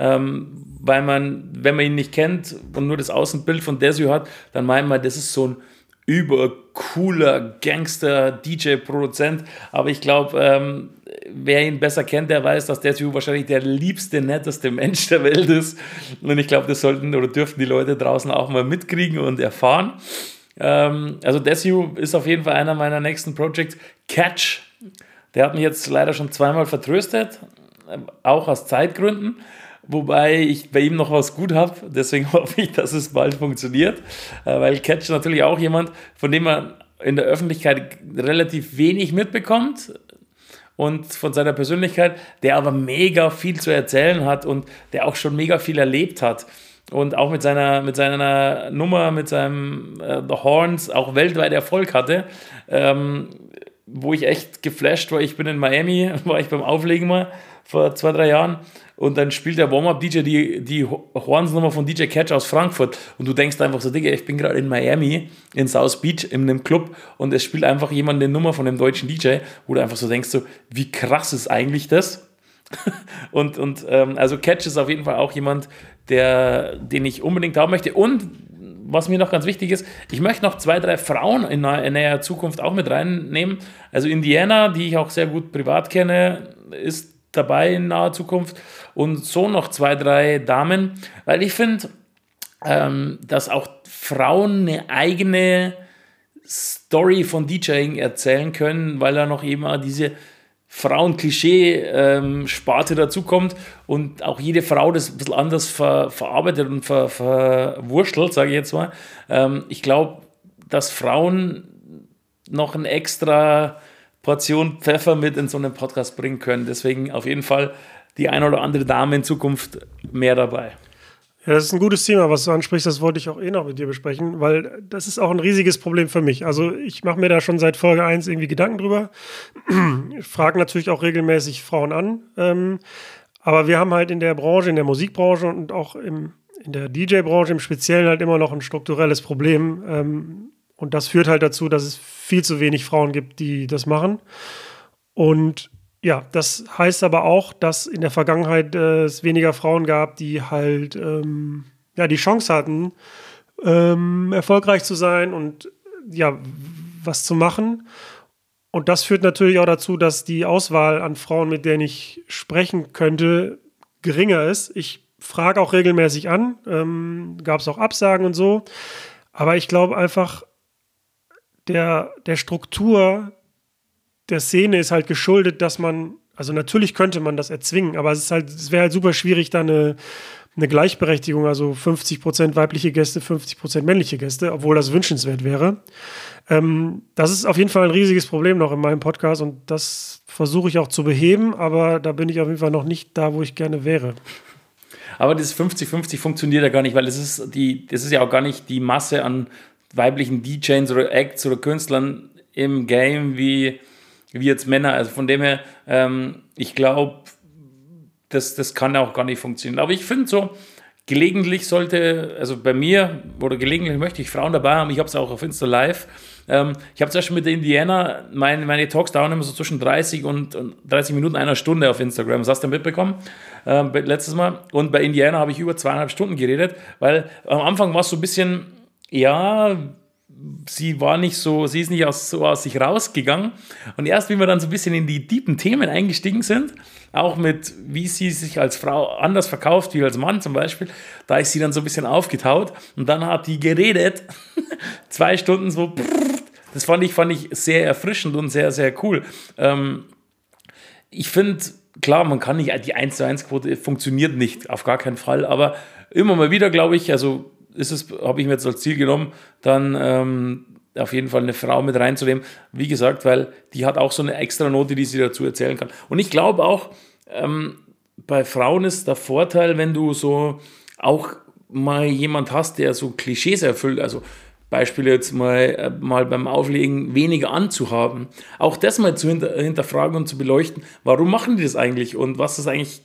Ähm, weil man, wenn man ihn nicht kennt und nur das Außenbild von Desu hat, dann meint man, das ist so ein übercooler Gangster, DJ, Produzent. Aber ich glaube, ähm, wer ihn besser kennt, der weiß, dass Desu wahrscheinlich der liebste, netteste Mensch der Welt ist. Und ich glaube, das sollten oder dürften die Leute draußen auch mal mitkriegen und erfahren. Ähm, also Desu ist auf jeden Fall einer meiner nächsten Projects. Catch, der hat mich jetzt leider schon zweimal vertröstet, auch aus Zeitgründen. Wobei ich bei ihm noch was gut habe, deswegen hoffe ich, dass es bald funktioniert. Äh, Weil Catch natürlich auch jemand, von dem man in der Öffentlichkeit relativ wenig mitbekommt und von seiner Persönlichkeit, der aber mega viel zu erzählen hat und der auch schon mega viel erlebt hat. Und auch mit seiner, mit seiner Nummer, mit seinem äh, The Horns auch weltweit Erfolg hatte. Ähm, wo ich echt geflasht war. Ich bin in Miami, war ich beim Auflegen mal vor zwei, drei Jahren und dann spielt der Warm-Up-DJ die, die Horns-Nummer von DJ Catch aus Frankfurt und du denkst einfach so, Digga, ich bin gerade in Miami, in South Beach, in einem Club und es spielt einfach jemand eine Nummer von dem deutschen DJ, wo du einfach so denkst, so, wie krass ist eigentlich das? und und ähm, also Catch ist auf jeden Fall auch jemand, der, den ich unbedingt haben möchte und was mir noch ganz wichtig ist, ich möchte noch zwei, drei Frauen in näher Zukunft auch mit reinnehmen. Also Indiana, die ich auch sehr gut privat kenne, ist dabei in naher Zukunft. Und so noch zwei, drei Damen, weil ich finde, ähm, dass auch Frauen eine eigene Story von DJing erzählen können, weil da noch eben diese Frauen-Klischee-Sparte ähm, dazukommt und auch jede Frau das ein bisschen anders ver verarbeitet und ver verwurschtelt, sage ich jetzt mal. Ähm, ich glaube, dass Frauen noch eine extra Portion Pfeffer mit in so einen Podcast bringen können. Deswegen auf jeden Fall die eine oder andere Dame in Zukunft mehr dabei.
Ja, das ist ein gutes Thema, was du ansprichst. Das wollte ich auch eh noch mit dir besprechen, weil das ist auch ein riesiges Problem für mich. Also ich mache mir da schon seit Folge 1 irgendwie Gedanken drüber. Ich frage natürlich auch regelmäßig Frauen an. Ähm, aber wir haben halt in der Branche, in der Musikbranche und auch im, in der DJ-Branche im Speziellen halt immer noch ein strukturelles Problem. Ähm, und das führt halt dazu, dass es viel zu wenig Frauen gibt, die das machen. Und ja, das heißt aber auch, dass in der Vergangenheit äh, es weniger Frauen gab, die halt ähm, ja, die Chance hatten, ähm, erfolgreich zu sein und ja, was zu machen. Und das führt natürlich auch dazu, dass die Auswahl an Frauen, mit denen ich sprechen könnte, geringer ist. Ich frage auch regelmäßig an, ähm, gab es auch Absagen und so. Aber ich glaube einfach, der, der Struktur der Szene ist halt geschuldet, dass man, also natürlich könnte man das erzwingen, aber es ist halt, es wäre halt super schwierig, da eine, eine Gleichberechtigung, also 50 Prozent weibliche Gäste, 50 Prozent männliche Gäste, obwohl das wünschenswert wäre. Ähm, das ist auf jeden Fall ein riesiges Problem noch in meinem Podcast und das versuche ich auch zu beheben, aber da bin ich auf jeden Fall noch nicht da, wo ich gerne wäre.
Aber das 50-50 funktioniert ja gar nicht, weil das ist, die, das ist ja auch gar nicht die Masse an weiblichen DJs oder Acts oder Künstlern im Game wie wie jetzt Männer. Also von dem her, ähm, ich glaube, das, das kann auch gar nicht funktionieren. Aber ich finde so, gelegentlich sollte, also bei mir oder gelegentlich möchte ich Frauen dabei haben. Ich habe es auch auf Insta Live. Ähm, ich habe zum Beispiel mit der Indiana, meine, meine Talks dauern immer so zwischen 30 und, und 30 Minuten, einer Stunde auf Instagram. Das hast du mitbekommen äh, letztes Mal. Und bei Indiana habe ich über zweieinhalb Stunden geredet, weil am Anfang war es so ein bisschen, ja, sie war nicht so, sie ist nicht aus, so aus sich rausgegangen. Und erst, wie wir dann so ein bisschen in die tiefen Themen eingestiegen sind, auch mit, wie sie sich als Frau anders verkauft wie als Mann zum Beispiel, da ist sie dann so ein bisschen aufgetaut und dann hat die geredet, zwei Stunden so, das fand ich, fand ich sehr erfrischend und sehr, sehr cool. Ähm, ich finde, klar, man kann nicht, die 1 zu 1 Quote funktioniert nicht, auf gar keinen Fall, aber immer mal wieder, glaube ich, also ist es, habe ich mir jetzt als Ziel genommen, dann ähm, auf jeden Fall eine Frau mit reinzunehmen. Wie gesagt, weil die hat auch so eine extra Note, die sie dazu erzählen kann. Und ich glaube auch, ähm, bei Frauen ist der Vorteil, wenn du so auch mal jemand hast, der so Klischees erfüllt, also Beispiel jetzt mal, äh, mal beim Auflegen weniger anzuhaben. Auch das mal zu hinter, hinterfragen und zu beleuchten, warum machen die das eigentlich und was ist eigentlich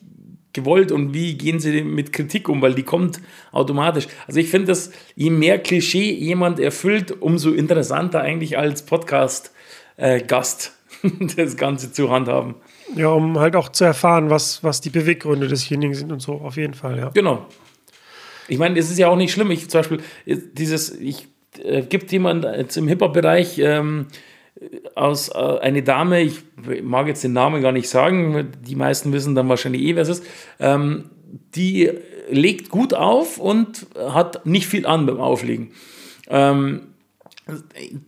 gewollt und wie gehen sie mit Kritik um, weil die kommt automatisch. Also ich finde, dass je mehr Klischee jemand erfüllt, umso interessanter eigentlich als Podcast-Gast äh, das Ganze zu handhaben.
Ja, um halt auch zu erfahren, was, was die Beweggründe desjenigen sind und so, auf jeden Fall, ja.
Genau. Ich meine, es ist ja auch nicht schlimm. Ich zum Beispiel, dieses, ich äh, gibt jemand jetzt im Hip-Hop-Bereich, ähm, aus äh, eine Dame, ich mag jetzt den Namen gar nicht sagen, die meisten wissen dann wahrscheinlich eh, wer es ist, ähm, die legt gut auf und hat nicht viel an beim Auflegen. Ähm,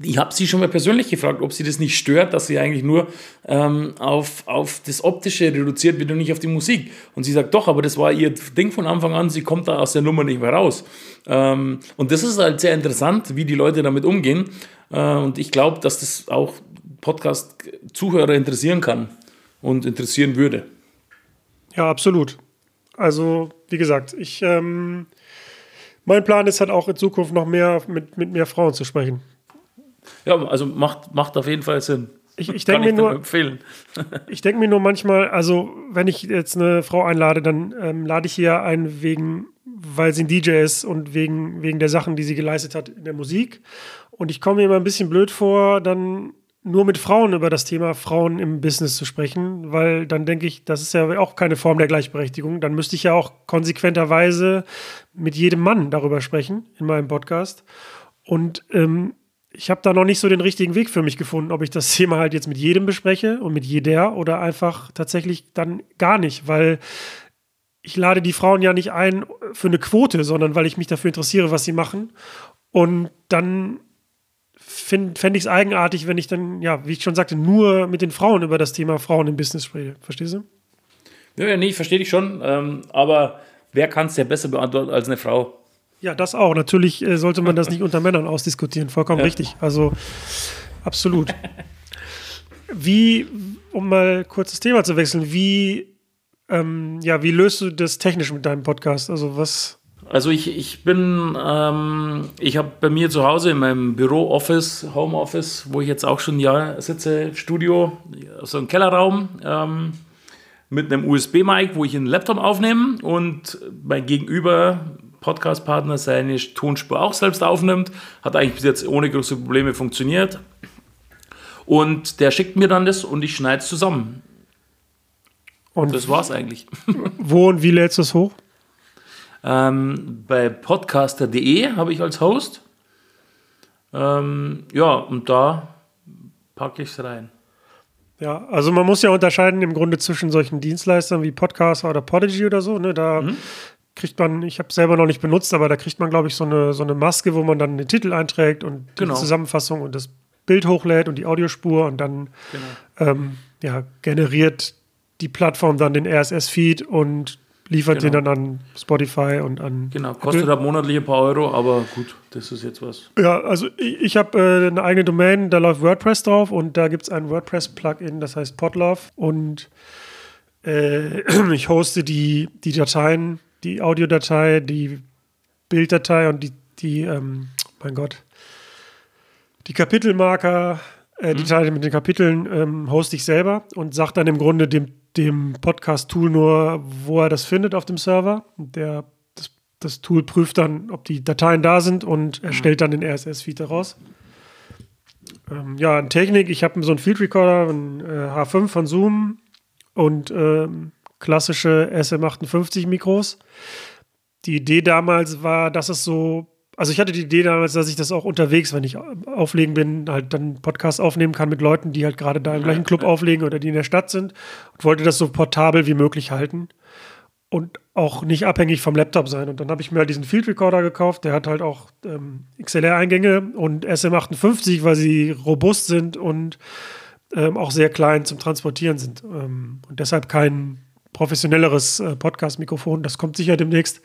ich habe sie schon mal persönlich gefragt, ob sie das nicht stört, dass sie eigentlich nur ähm, auf, auf das Optische reduziert wird und nicht auf die Musik. Und sie sagt, doch, aber das war ihr Ding von Anfang an, sie kommt da aus der Nummer nicht mehr raus. Ähm, und das ist halt sehr interessant, wie die Leute damit umgehen. Äh, und ich glaube, dass das auch Podcast-Zuhörer interessieren kann und interessieren würde.
Ja, absolut. Also, wie gesagt, ich, ähm, mein Plan ist halt auch in Zukunft noch mehr mit, mit mehr Frauen zu sprechen.
Ja, also macht, macht auf jeden Fall Sinn.
Ich, ich denke mir nur, empfehlen. ich denke mir nur manchmal, also wenn ich jetzt eine Frau einlade, dann ähm, lade ich hier ein wegen, weil sie ein DJ ist und wegen, wegen der Sachen, die sie geleistet hat in der Musik. Und ich komme mir immer ein bisschen blöd vor, dann nur mit Frauen über das Thema Frauen im Business zu sprechen, weil dann denke ich, das ist ja auch keine Form der Gleichberechtigung. Dann müsste ich ja auch konsequenterweise mit jedem Mann darüber sprechen in meinem Podcast. Und ähm, ich habe da noch nicht so den richtigen Weg für mich gefunden, ob ich das Thema halt jetzt mit jedem bespreche und mit jeder oder einfach tatsächlich dann gar nicht, weil ich lade die Frauen ja nicht ein für eine Quote, sondern weil ich mich dafür interessiere, was sie machen. Und dann fände ich es eigenartig, wenn ich dann, ja, wie ich schon sagte, nur mit den Frauen über das Thema Frauen im Business spreche. Verstehst du?
Ja, ja nee, ich verstehe dich schon. Ähm, aber wer kann es ja besser beantworten als eine Frau?
Ja, das auch. Natürlich äh, sollte man das nicht unter Männern ausdiskutieren. Vollkommen ja. richtig. Also absolut. Wie, um mal kurz das Thema zu wechseln, wie, ähm, ja, wie löst du das technisch mit deinem Podcast? Also was
also ich, ich bin, ähm, ich habe bei mir zu Hause in meinem Büro, Office, Homeoffice, wo ich jetzt auch schon ein Jahr sitze, Studio, so ein Kellerraum ähm, mit einem USB-Mic, wo ich einen Laptop aufnehme und mein Gegenüber, Podcast-Partner, seine Tonspur auch selbst aufnimmt. Hat eigentlich bis jetzt ohne große Probleme funktioniert. Und der schickt mir dann das und ich schneide es zusammen. Und das war's eigentlich.
Wo und wie lädst du es hoch?
Ähm, bei podcaster.de habe ich als Host. Ähm, ja, und da packe ich es rein.
Ja, also man muss ja unterscheiden im Grunde zwischen solchen Dienstleistern wie Podcaster oder Podigy oder so. Ne? Da mhm. kriegt man, ich habe es selber noch nicht benutzt, aber da kriegt man, glaube ich, so eine, so eine Maske, wo man dann den Titel einträgt und genau. die Zusammenfassung und das Bild hochlädt und die Audiospur und dann genau. ähm, ja, generiert die Plattform dann den RSS-Feed und liefert genau. den dann an Spotify und an.
Genau, kostet Apple. halt monatlich ein paar Euro, aber gut, das ist jetzt was.
Ja, also ich, ich habe äh, eine eigene Domain, da läuft WordPress drauf und da gibt es ein WordPress-Plugin, das heißt Podlove und äh, ich hoste die, die Dateien, die Audiodatei, die Bilddatei und die, die ähm, mein Gott, die Kapitelmarker, äh, die. Teile mit den Kapiteln ähm, hoste ich selber und sage dann im Grunde dem dem Podcast-Tool nur, wo er das findet auf dem Server. Der, das, das, Tool prüft dann, ob die Dateien da sind und erstellt dann den RSS-Feed daraus. Ähm, ja, in Technik, ich habe so einen Field Recorder, einen äh, H5 von Zoom und ähm, klassische SM58 Mikros. Die Idee damals war, dass es so also ich hatte die Idee damals, dass ich das auch unterwegs, wenn ich auflegen bin, halt dann Podcast aufnehmen kann mit Leuten, die halt gerade da im gleichen Club auflegen oder die in der Stadt sind und wollte das so portabel wie möglich halten und auch nicht abhängig vom Laptop sein. Und dann habe ich mir halt diesen Field Recorder gekauft, der hat halt auch ähm, XLR-Eingänge und SM58, weil sie robust sind und ähm, auch sehr klein zum Transportieren sind. Ähm, und deshalb kein professionelleres äh, Podcast-Mikrofon. Das kommt sicher demnächst.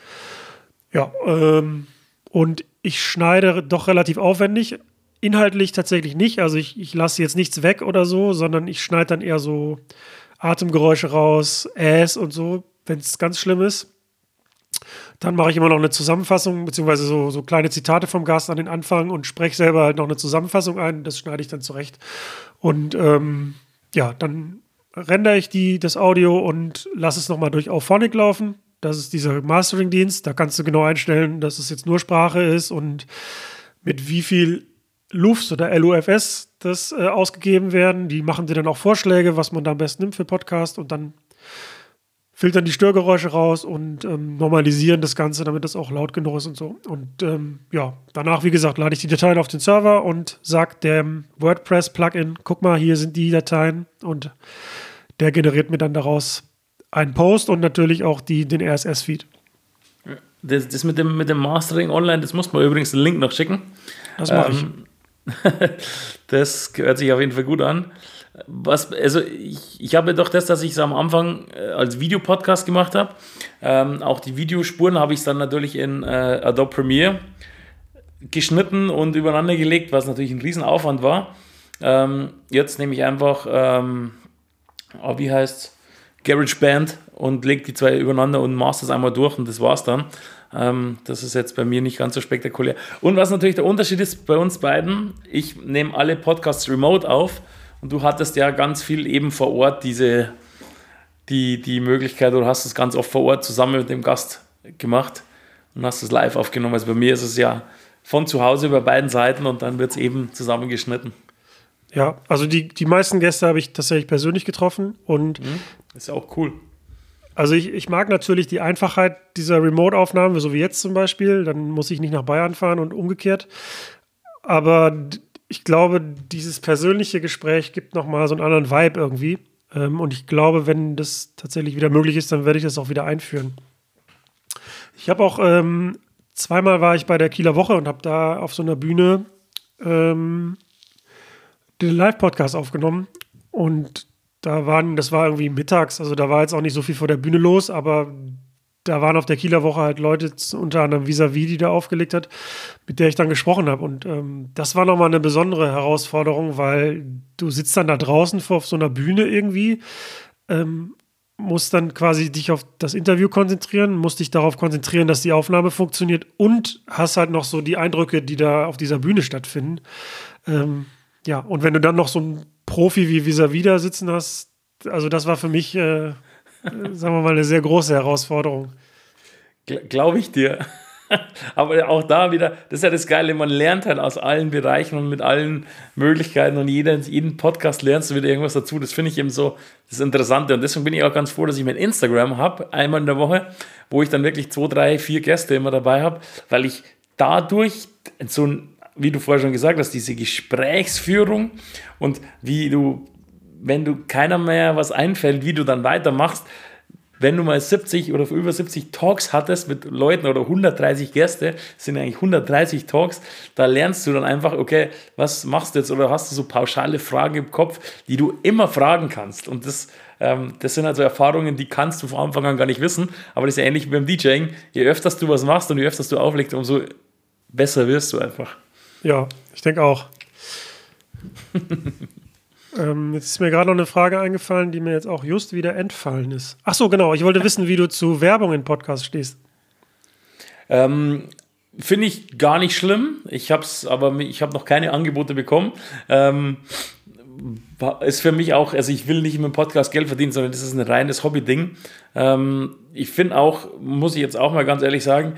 Ja, ähm, und ich schneide doch relativ aufwendig. Inhaltlich tatsächlich nicht. Also ich, ich lasse jetzt nichts weg oder so, sondern ich schneide dann eher so Atemgeräusche raus, Äs und so, wenn es ganz schlimm ist. Dann mache ich immer noch eine Zusammenfassung, beziehungsweise so, so kleine Zitate vom Gast an den Anfang und spreche selber halt noch eine Zusammenfassung ein. Das schneide ich dann zurecht. Und ähm, ja, dann rendere ich die, das Audio und lasse es nochmal durch Auphonic laufen. Das ist dieser Mastering-Dienst. Da kannst du genau einstellen, dass es jetzt nur Sprache ist und mit wie viel LUFS oder LUFS das äh, ausgegeben werden. Die machen dir dann auch Vorschläge, was man da am besten nimmt für Podcast und dann filtern die Störgeräusche raus und ähm, normalisieren das Ganze, damit das auch laut genug ist und so. Und ähm, ja, danach, wie gesagt, lade ich die Dateien auf den Server und sage dem WordPress-Plugin, guck mal, hier sind die Dateien und der generiert mir dann daraus ein Post und natürlich auch die, den RSS-Feed.
Das, das, mit, dem, mit dem Mastering online, das muss man übrigens den Link noch schicken.
Das mache ähm,
ich. das hört sich auf jeden Fall gut an. Was, also ich, ich habe doch das, dass ich es am Anfang äh, als Videopodcast gemacht habe. Ähm, auch die Videospuren habe ich dann natürlich in äh, Adobe Premiere geschnitten und übereinander gelegt, was natürlich ein Riesenaufwand war. Ähm, jetzt nehme ich einfach, ähm, oh, wie heißt es? GarageBand und lege die zwei übereinander und master es einmal durch und das war's dann. Ähm, das ist jetzt bei mir nicht ganz so spektakulär. Und was natürlich der Unterschied ist bei uns beiden, ich nehme alle Podcasts remote auf und du hattest ja ganz viel eben vor Ort diese, die, die Möglichkeit, oder hast es ganz oft vor Ort zusammen mit dem Gast gemacht und hast es live aufgenommen. Also bei mir ist es ja von zu Hause über beiden Seiten und dann wird es eben zusammengeschnitten.
Ja, also die, die meisten Gäste habe ich tatsächlich persönlich getroffen und
mhm. ist ja auch cool.
Also ich, ich mag natürlich die Einfachheit dieser Remote-Aufnahmen, so wie jetzt zum Beispiel. Dann muss ich nicht nach Bayern fahren und umgekehrt. Aber ich glaube, dieses persönliche Gespräch gibt nochmal so einen anderen Vibe irgendwie. Ähm, und ich glaube, wenn das tatsächlich wieder möglich ist, dann werde ich das auch wieder einführen. Ich habe auch ähm, zweimal war ich bei der Kieler Woche und habe da auf so einer Bühne ähm, Live-Podcast aufgenommen und da waren, das war irgendwie mittags, also da war jetzt auch nicht so viel vor der Bühne los, aber da waren auf der Kieler Woche halt Leute, unter anderem Visavi, die da aufgelegt hat, mit der ich dann gesprochen habe. Und ähm, das war nochmal eine besondere Herausforderung, weil du sitzt dann da draußen vor auf so einer Bühne irgendwie, ähm, musst dann quasi dich auf das Interview konzentrieren, musst dich darauf konzentrieren, dass die Aufnahme funktioniert und hast halt noch so die Eindrücke, die da auf dieser Bühne stattfinden. Ähm, ja, und wenn du dann noch so einen Profi wie Visavi da sitzen hast, also das war für mich, äh, sagen wir mal, eine sehr große Herausforderung.
Glaube ich dir. Aber auch da wieder, das ist ja das Geile, man lernt halt aus allen Bereichen und mit allen Möglichkeiten und jeden, jeden Podcast lernst du wieder irgendwas dazu. Das finde ich eben so das Interessante und deswegen bin ich auch ganz froh, dass ich mein Instagram habe, einmal in der Woche, wo ich dann wirklich zwei, drei, vier Gäste immer dabei habe, weil ich dadurch so ein, wie du vorher schon gesagt hast, diese Gesprächsführung und wie du, wenn du keiner mehr was einfällt, wie du dann weitermachst, wenn du mal 70 oder über 70 Talks hattest mit Leuten oder 130 Gäste, sind eigentlich 130 Talks, da lernst du dann einfach, okay, was machst du jetzt oder hast du so pauschale Fragen im Kopf, die du immer fragen kannst. Und das, ähm, das sind also Erfahrungen, die kannst du von Anfang an gar nicht wissen, aber das ist ja ähnlich wie beim DJing. Je öfter du was machst und je öfter du auflegst, umso besser wirst du einfach.
Ja, ich denke auch. Ähm, jetzt ist mir gerade noch eine Frage eingefallen, die mir jetzt auch just wieder entfallen ist. Ach so, genau. Ich wollte wissen, wie du zu Werbung in Podcasts stehst.
Ähm, Finde ich gar nicht schlimm. Ich habe es, aber ich habe noch keine Angebote bekommen. Ähm, ist für mich auch, also ich will nicht mit dem Podcast Geld verdienen, sondern das ist ein reines Hobby-Ding. Ähm, ich finde auch, muss ich jetzt auch mal ganz ehrlich sagen,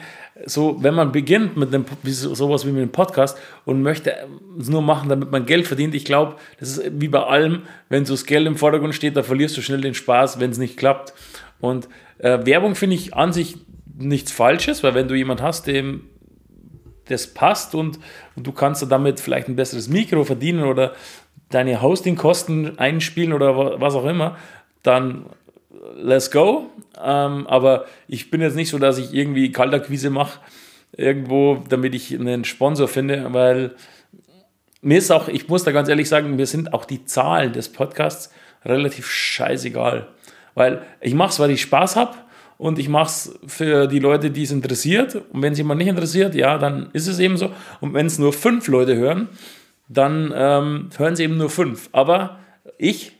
so, wenn man beginnt mit einem, sowas wie mit einem Podcast und möchte es nur machen, damit man Geld verdient, ich glaube, das ist wie bei allem, wenn so das Geld im Vordergrund steht, da verlierst du schnell den Spaß, wenn es nicht klappt. Und äh, Werbung finde ich an sich nichts Falsches, weil wenn du jemand hast, dem das passt und, und du kannst damit vielleicht ein besseres Mikro verdienen oder deine Hostingkosten einspielen oder was auch immer, dann let's go. Ähm, aber ich bin jetzt nicht so, dass ich irgendwie Kaltakquise mache, irgendwo, damit ich einen Sponsor finde, weil mir ist auch, ich muss da ganz ehrlich sagen, mir sind auch die Zahlen des Podcasts relativ scheißegal. Weil ich mache es, weil ich Spaß habe und ich mache es für die Leute, die es interessiert. Und wenn es jemand nicht interessiert, ja, dann ist es eben so. Und wenn es nur fünf Leute hören, dann ähm, hören sie eben nur fünf. Aber ich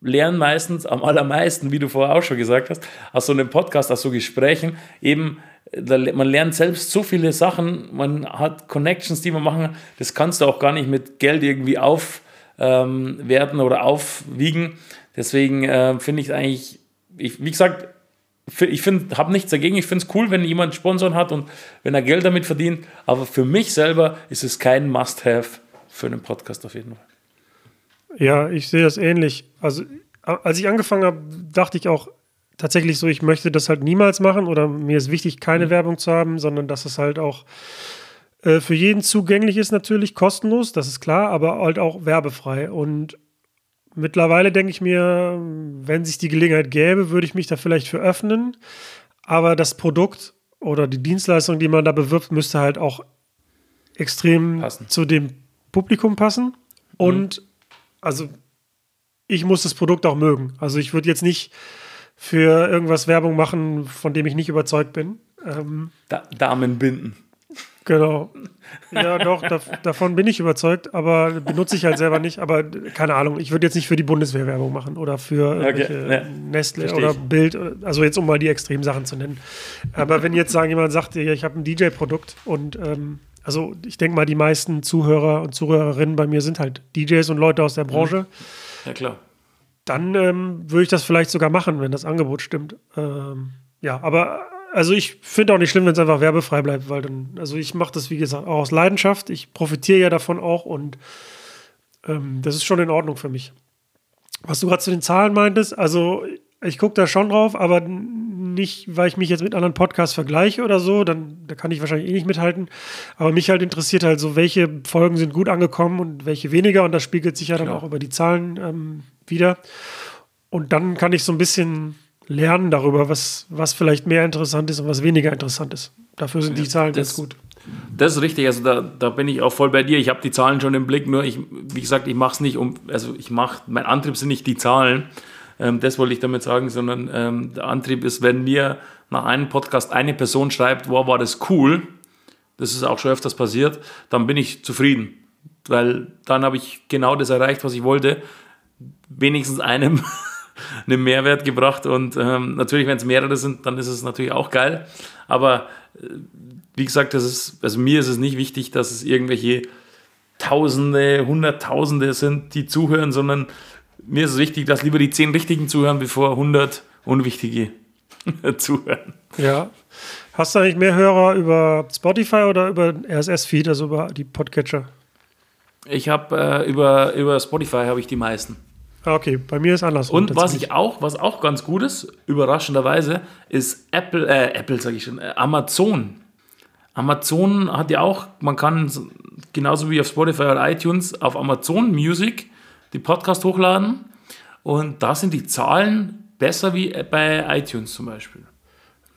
lerne meistens am allermeisten, wie du vorher auch schon gesagt hast, aus so einem Podcast, aus so Gesprächen, eben, man lernt selbst so viele Sachen, man hat Connections, die man machen kann, das kannst du auch gar nicht mit Geld irgendwie aufwerten ähm, oder aufwiegen. Deswegen äh, finde ich eigentlich, ich, wie gesagt, ich habe nichts dagegen. Ich finde es cool, wenn jemand Sponsoren hat und wenn er Geld damit verdient. Aber für mich selber ist es kein Must-Have für einen Podcast auf jeden Fall.
Ja, ich sehe das ähnlich. Also, als ich angefangen habe, dachte ich auch tatsächlich so, ich möchte das halt niemals machen oder mir ist wichtig, keine mhm. Werbung zu haben, sondern dass es halt auch äh, für jeden zugänglich ist, natürlich kostenlos, das ist klar, aber halt auch werbefrei. Und mittlerweile denke ich mir, wenn sich die Gelegenheit gäbe, würde ich mich da vielleicht für öffnen. Aber das Produkt oder die Dienstleistung, die man da bewirbt, müsste halt auch extrem Passen. zu dem Publikum passen. Und mhm. Also ich muss das Produkt auch mögen. Also ich würde jetzt nicht für irgendwas Werbung machen, von dem ich nicht überzeugt bin. Ähm,
da Damen binden.
Genau. Ja, doch, da, davon bin ich überzeugt, aber benutze ich halt selber nicht. Aber keine Ahnung, ich würde jetzt nicht für die Bundeswehr Werbung machen oder für okay, ja, Nestle oder Bild, also jetzt um mal die extremen Sachen zu nennen. Aber wenn jetzt sagen jemand sagt, ja, ich habe ein DJ-Produkt und ähm, also ich denke mal, die meisten Zuhörer und Zuhörerinnen bei mir sind halt DJs und Leute aus der Branche.
Ja, klar.
Dann ähm, würde ich das vielleicht sogar machen, wenn das Angebot stimmt. Ähm, ja, aber also ich finde auch nicht schlimm, wenn es einfach werbefrei bleibt, weil dann, also ich mache das, wie gesagt, auch aus Leidenschaft. Ich profitiere ja davon auch und ähm, das ist schon in Ordnung für mich. Was du gerade zu den Zahlen meintest, also ich gucke da schon drauf, aber nicht, weil ich mich jetzt mit anderen Podcasts vergleiche oder so, dann da kann ich wahrscheinlich eh nicht mithalten. Aber mich halt interessiert halt so, welche Folgen sind gut angekommen und welche weniger und das spiegelt sich ja dann Klar. auch über die Zahlen ähm, wieder. Und dann kann ich so ein bisschen lernen darüber, was, was vielleicht mehr interessant ist und was weniger interessant ist. Dafür sind ja, die Zahlen ganz gut.
Das ist richtig, also da, da bin ich auch voll bei dir. Ich habe die Zahlen schon im Blick, nur ich, wie gesagt, ich mache es nicht um, also ich mache, mein Antrieb sind nicht die Zahlen, ähm, das wollte ich damit sagen, sondern ähm, der Antrieb ist, wenn mir nach einem Podcast eine Person schreibt, wow, war das cool, das ist auch schon öfters passiert, dann bin ich zufrieden, weil dann habe ich genau das erreicht, was ich wollte, wenigstens einem einen Mehrwert gebracht und ähm, natürlich, wenn es mehrere sind, dann ist es natürlich auch geil, aber äh, wie gesagt, das ist, also mir ist es nicht wichtig, dass es irgendwelche Tausende, Hunderttausende sind, die zuhören, sondern mir ist es wichtig, dass lieber die zehn Richtigen zuhören, bevor 100 Unwichtige zuhören.
Ja. Hast du eigentlich mehr Hörer über Spotify oder über RSS-Feed, also über die Podcatcher?
Ich habe äh, über, über Spotify habe ich die meisten.
Ah, okay, bei mir ist anders.
Und was ich auch, was auch ganz gut ist, überraschenderweise, ist Apple, äh, Apple sage ich schon, äh, Amazon. Amazon hat ja auch, man kann genauso wie auf Spotify oder iTunes auf Amazon Music die Podcast hochladen und da sind die Zahlen besser wie bei iTunes zum Beispiel.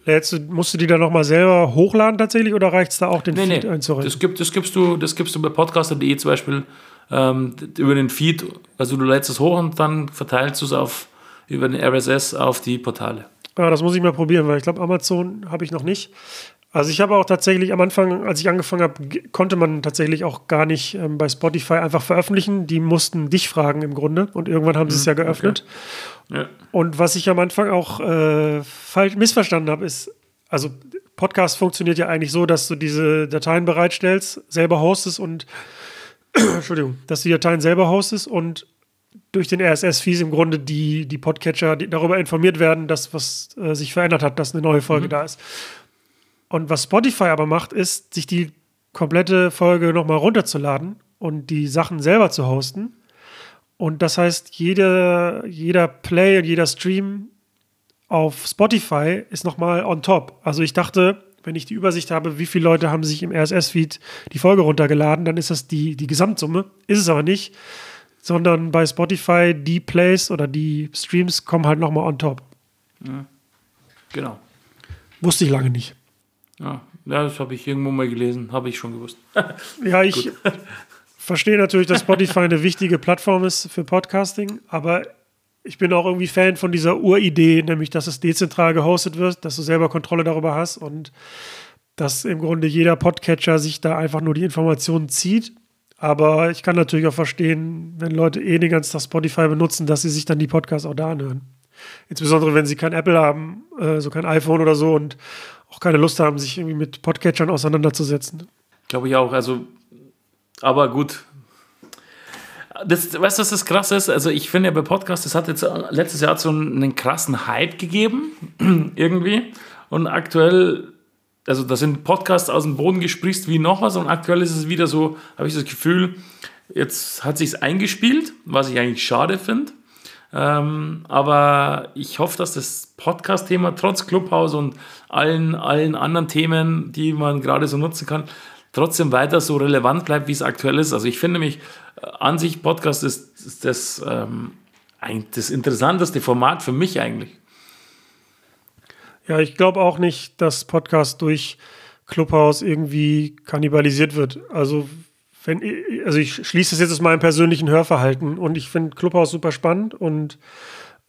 Jetzt musst du die dann nochmal selber hochladen tatsächlich oder reicht es da auch den
nee, Feed nee. einzureichen? Das, gibt, das, gibst du, das gibst du bei podcaster.de zum Beispiel ähm, über den Feed, also du lädst es hoch und dann verteilst du es auf, über den RSS auf die Portale.
Ja, das muss ich mal probieren, weil ich glaube, Amazon habe ich noch nicht. Also ich habe auch tatsächlich am Anfang, als ich angefangen habe, konnte man tatsächlich auch gar nicht ähm, bei Spotify einfach veröffentlichen. Die mussten dich fragen im Grunde und irgendwann haben sie es ja hm, geöffnet. Okay. Ja. Und was ich am Anfang auch äh, falsch missverstanden habe, ist, also Podcast funktioniert ja eigentlich so, dass du diese Dateien bereitstellst, selber hostest und Entschuldigung, dass du die Dateien selber hostest und durch den RSS-Fees im Grunde die, die Podcatcher die darüber informiert werden, dass was äh, sich verändert hat, dass eine neue Folge mhm. da ist. Und was Spotify aber macht, ist, sich die komplette Folge nochmal runterzuladen und die Sachen selber zu hosten. Und das heißt, jede, jeder Play und jeder Stream auf Spotify ist nochmal on top. Also ich dachte, wenn ich die Übersicht habe, wie viele Leute haben sich im RSS-Feed die Folge runtergeladen, dann ist das die, die Gesamtsumme. Ist es aber nicht, sondern bei Spotify die Plays oder die Streams kommen halt nochmal on top.
Ja. Genau.
Wusste ich lange nicht.
Ja, das habe ich irgendwo mal gelesen, habe ich schon gewusst.
ja, ich verstehe natürlich, dass Spotify eine wichtige Plattform ist für Podcasting, aber ich bin auch irgendwie Fan von dieser Uridee, nämlich dass es dezentral gehostet wird, dass du selber Kontrolle darüber hast und dass im Grunde jeder Podcatcher sich da einfach nur die Informationen zieht. Aber ich kann natürlich auch verstehen, wenn Leute eh den ganzen Tag Spotify benutzen, dass sie sich dann die Podcasts auch da anhören. Insbesondere wenn sie kein Apple haben, äh, so kein iPhone oder so und auch keine Lust haben, sich irgendwie mit Podcatchern auseinanderzusetzen.
Glaube ich auch. Also, aber gut. Das, weißt du, was das krass ist? Also, ich finde ja bei Podcasts, das hat jetzt letztes Jahr so einen krassen Hype gegeben, irgendwie. Und aktuell, also, da sind Podcasts aus dem Boden gesprießt wie noch was. Und aktuell ist es wieder so, habe ich das Gefühl, jetzt hat sich eingespielt, was ich eigentlich schade finde. Ähm, aber ich hoffe, dass das Podcast-Thema trotz Clubhouse und allen, allen anderen Themen, die man gerade so nutzen kann, trotzdem weiter so relevant bleibt, wie es aktuell ist. Also ich finde mich äh, an sich, Podcast ist, ist das, ähm, das interessanteste Format für mich eigentlich.
Ja, ich glaube auch nicht, dass Podcast durch Clubhouse irgendwie kannibalisiert wird. Also wenn, also ich schließe das jetzt aus meinem persönlichen Hörverhalten und ich finde Clubhouse super spannend und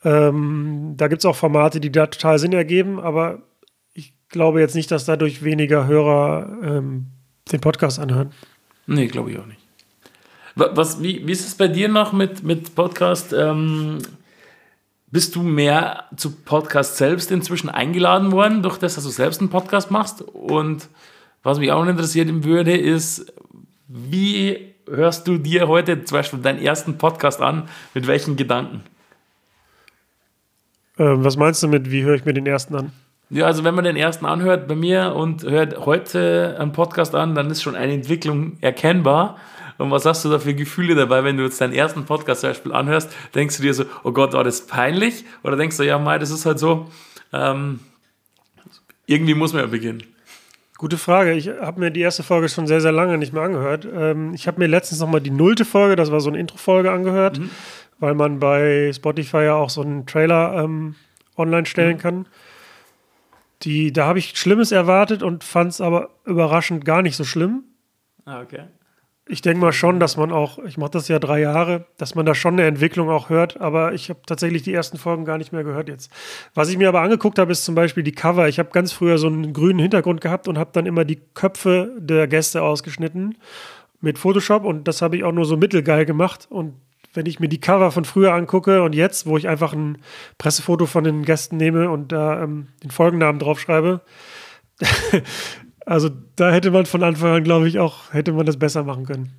ähm, da gibt es auch Formate, die da total Sinn ergeben, aber ich glaube jetzt nicht, dass dadurch weniger Hörer ähm, den Podcast anhören.
Nee, glaube ich auch nicht. Was, wie, wie ist es bei dir noch mit, mit Podcast? Ähm, bist du mehr zu Podcast selbst inzwischen eingeladen worden, durch das, dass du selbst einen Podcast machst? Und was mich auch interessieren würde, ist, wie hörst du dir heute zum Beispiel deinen ersten Podcast an? Mit welchen Gedanken?
Ähm, was meinst du mit, wie höre ich mir den ersten an?
Ja, also wenn man den ersten anhört bei mir und hört heute einen Podcast an, dann ist schon eine Entwicklung erkennbar. Und was hast du da für Gefühle dabei, wenn du jetzt deinen ersten Podcast zum Beispiel anhörst? Denkst du dir so, oh Gott, war das peinlich? Oder denkst du, ja, Mai, das ist halt so, ähm, irgendwie muss man ja beginnen.
Gute Frage. Ich habe mir die erste Folge schon sehr, sehr lange nicht mehr angehört. Ähm, ich habe mir letztens nochmal die nullte Folge, das war so eine Intro-Folge, angehört, mhm. weil man bei Spotify ja auch so einen Trailer ähm, online stellen mhm. kann. Die, da habe ich Schlimmes erwartet und fand es aber überraschend gar nicht so schlimm.
Ah, okay.
Ich denke mal schon, dass man auch, ich mache das ja drei Jahre, dass man da schon eine Entwicklung auch hört, aber ich habe tatsächlich die ersten Folgen gar nicht mehr gehört jetzt. Was ich mir aber angeguckt habe, ist zum Beispiel die Cover. Ich habe ganz früher so einen grünen Hintergrund gehabt und habe dann immer die Köpfe der Gäste ausgeschnitten mit Photoshop und das habe ich auch nur so mittelgeil gemacht. Und wenn ich mir die Cover von früher angucke und jetzt, wo ich einfach ein Pressefoto von den Gästen nehme und da ähm, den Folgennamen draufschreibe, also da hätte man von Anfang an, glaube ich, auch, hätte man das besser machen können.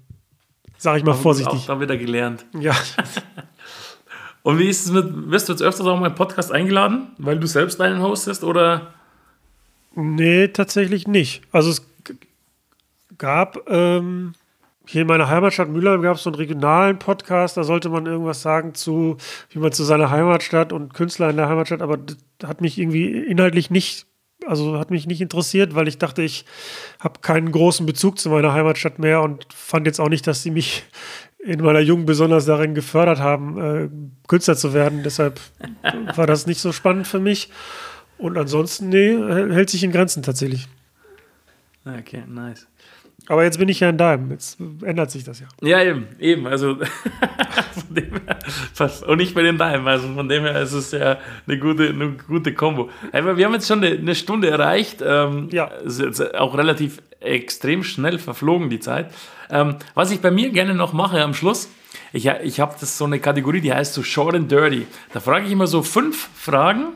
Sag ich mal vorsichtig.
Auch da wieder gelernt.
Ja.
Und wie ist es mit, wirst du jetzt öfters auch mal im Podcast eingeladen, weil du selbst einen hostest oder?
Nee, tatsächlich nicht. Also es gab ähm, hier in meiner Heimatstadt Mülheim gab es so einen regionalen Podcast, da sollte man irgendwas sagen zu, wie man zu seiner Heimatstadt und Künstler in der Heimatstadt, aber das hat mich irgendwie inhaltlich nicht, also hat mich nicht interessiert, weil ich dachte, ich habe keinen großen Bezug zu meiner Heimatstadt mehr und fand jetzt auch nicht, dass sie mich in meiner Jugend besonders darin gefördert haben, äh, Künstler zu werden. Deshalb war das nicht so spannend für mich. Und ansonsten, nee, hält sich in Grenzen tatsächlich.
Okay, nice.
Aber jetzt bin ich ja in deinem. Jetzt ändert sich das ja.
Ja, eben, eben. Also von dem her, fast- und ich bin in deinem. Also von dem her ist es ja eine gute, eine gute Kombo. Aber wir haben jetzt schon eine, eine Stunde erreicht. Ähm,
Ja.
Es ist jetzt auch relativ extrem schnell verflogen, die Zeit. Ähm, was ich bei mir gerne noch mache am Schluss, ich, ich habe so eine Kategorie, die heißt so Short and Dirty. Da frage ich immer so fünf Fragen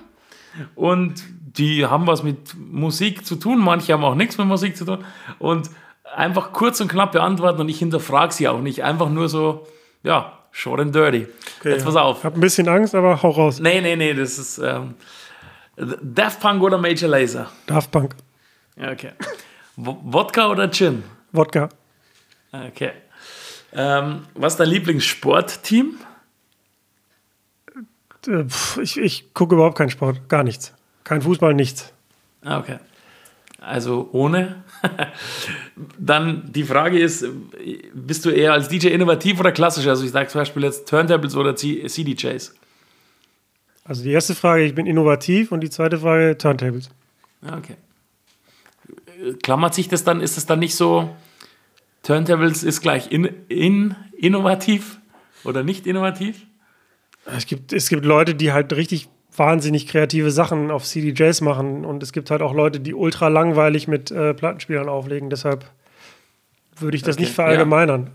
und die haben was mit Musik zu tun, manche haben auch nichts mit Musik zu tun und einfach kurz und knapp beantworten und ich hinterfrage sie auch nicht, einfach nur so, ja, short and dirty. Jetzt pass auf.
Ich habe ein bisschen Angst, aber hau raus.
Nee, nee, nee, das ist ähm, Daft Punk oder Major Lazer?
Daft Punk.
Ja, okay. W Wodka oder Gin?
Wodka.
Okay. Ähm, was ist dein Lieblingssportteam?
Äh, Ich, ich gucke überhaupt keinen Sport. Gar nichts. Kein Fußball, nichts.
Ah, Okay. Also ohne. Dann die Frage ist, bist du eher als DJ innovativ oder klassisch? Also ich sage zum Beispiel jetzt Turntables oder CDJs.
Also die erste Frage, ich bin innovativ und die zweite Frage, Turntables.
Ah, Okay. Klammert sich das dann, ist es dann nicht so, Turntables ist gleich in, in, innovativ oder nicht innovativ?
Es gibt, es gibt Leute, die halt richtig wahnsinnig kreative Sachen auf CDJs machen und es gibt halt auch Leute, die ultra langweilig mit äh, Plattenspielern auflegen. Deshalb würde ich das
Okay,
nicht verallgemeinern.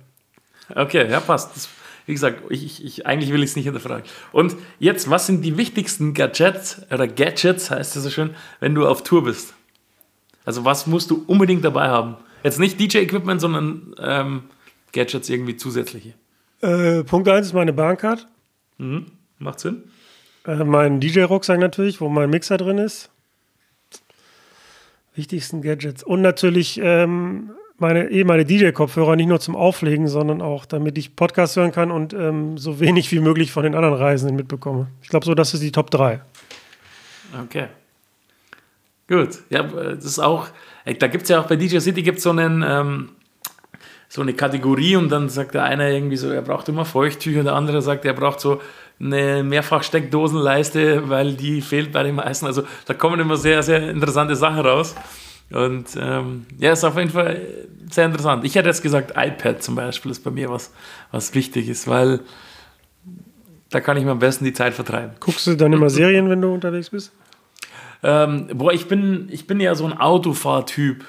Okay, ja, passt. Das, wie gesagt, ich, ich, ich, eigentlich will ich es nicht hinterfragen. Und jetzt, was sind die wichtigsten Gadgets oder Gadgets, heißt es so schön, wenn du auf Tour bist? Also, was musst du unbedingt dabei haben? Jetzt nicht DJ-Equipment, sondern ähm, Gadgets irgendwie zusätzliche.
Äh, Punkt 1 ist meine Bahncard.
Macht Sinn?
Äh, mein DJ-Rucksack natürlich, wo mein Mixer drin ist. Wichtigsten Gadgets. Und natürlich ähm, meine, eh meine DJ-Kopfhörer nicht nur zum Auflegen, sondern auch, damit ich Podcasts hören kann und ähm, so wenig wie möglich von den anderen Reisenden mitbekomme. Ich glaube, so, das ist die Top 3.
Okay. Gut. Ja, äh, das ist auch, äh, da gibt es ja auch bei DJ City gibt so einen, ähm, so eine Kategorie und dann sagt der eine irgendwie so, er braucht immer Feuchttücher, der andere sagt, er braucht so eine Mehrfach-Steckdosenleiste, weil die fehlt bei den meisten. Also da kommen immer sehr, sehr interessante Sachen raus. Und ähm, ja, ist auf jeden Fall sehr interessant. Ich hätte jetzt gesagt, iPad zum Beispiel ist bei mir was, was wichtig ist, weil da kann ich mir am besten die Zeit vertreiben.
Guckst du dann immer Serien, wenn du unterwegs bist?
Ähm, boah, ich bin, ich bin ja so ein Autofahrtyp.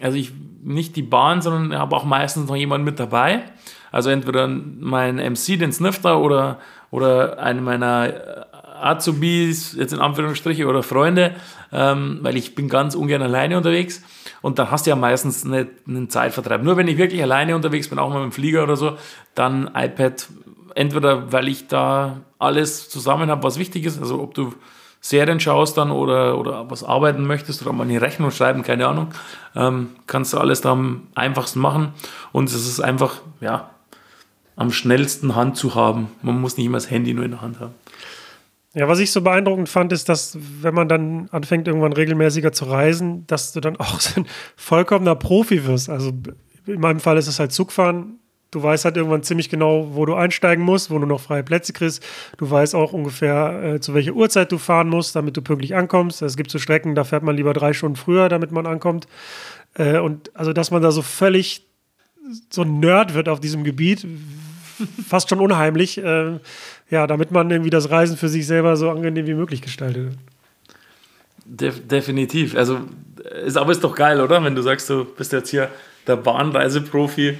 Also ich nicht die Bahn, sondern habe auch meistens noch jemanden mit dabei. Also entweder mein MC, den Snifter, oder, oder einen meiner äh, Azubis, jetzt in Anführungsstriche, oder Freunde, ähm, weil ich bin ganz ungern alleine unterwegs. Und dann hast du ja meistens eine, einen Zeitvertreib. Nur wenn ich wirklich alleine unterwegs bin, auch mal mit dem Flieger oder so, dann iPad. Entweder weil ich da alles zusammen habe, was wichtig ist, also ob du Serien schaust dann oder, oder was arbeiten möchtest oder mal eine Rechnung schreiben, keine Ahnung, ähm, kannst du alles da am einfachsten machen. Und es ist einfach, ja, am schnellsten Hand zu haben. Man muss nicht immer das Handy nur in der Hand haben.
Ja, was ich so beeindruckend fand, ist, dass wenn man dann anfängt, irgendwann regelmäßiger zu reisen, dass du dann auch so ein vollkommener Profi wirst. Also in meinem Fall ist es halt Zugfahren. du weißt halt irgendwann ziemlich genau, wo du einsteigen musst, wo du noch freie Plätze kriegst. Du weißt auch ungefähr, äh, zu welcher Uhrzeit du fahren musst, damit du pünktlich ankommst. Es gibt so Strecken, da fährt man lieber drei Stunden früher, damit man ankommt. Äh, und also, dass man da so völlig so ein Nerd wird auf diesem Gebiet, fast schon unheimlich. Äh, ja, damit man irgendwie das Reisen für sich selber so angenehm wie möglich gestaltet.
Def definitiv. Also, ist aber ist doch geil, oder? Wenn du sagst, du bist jetzt hier der Bahnreiseprofi.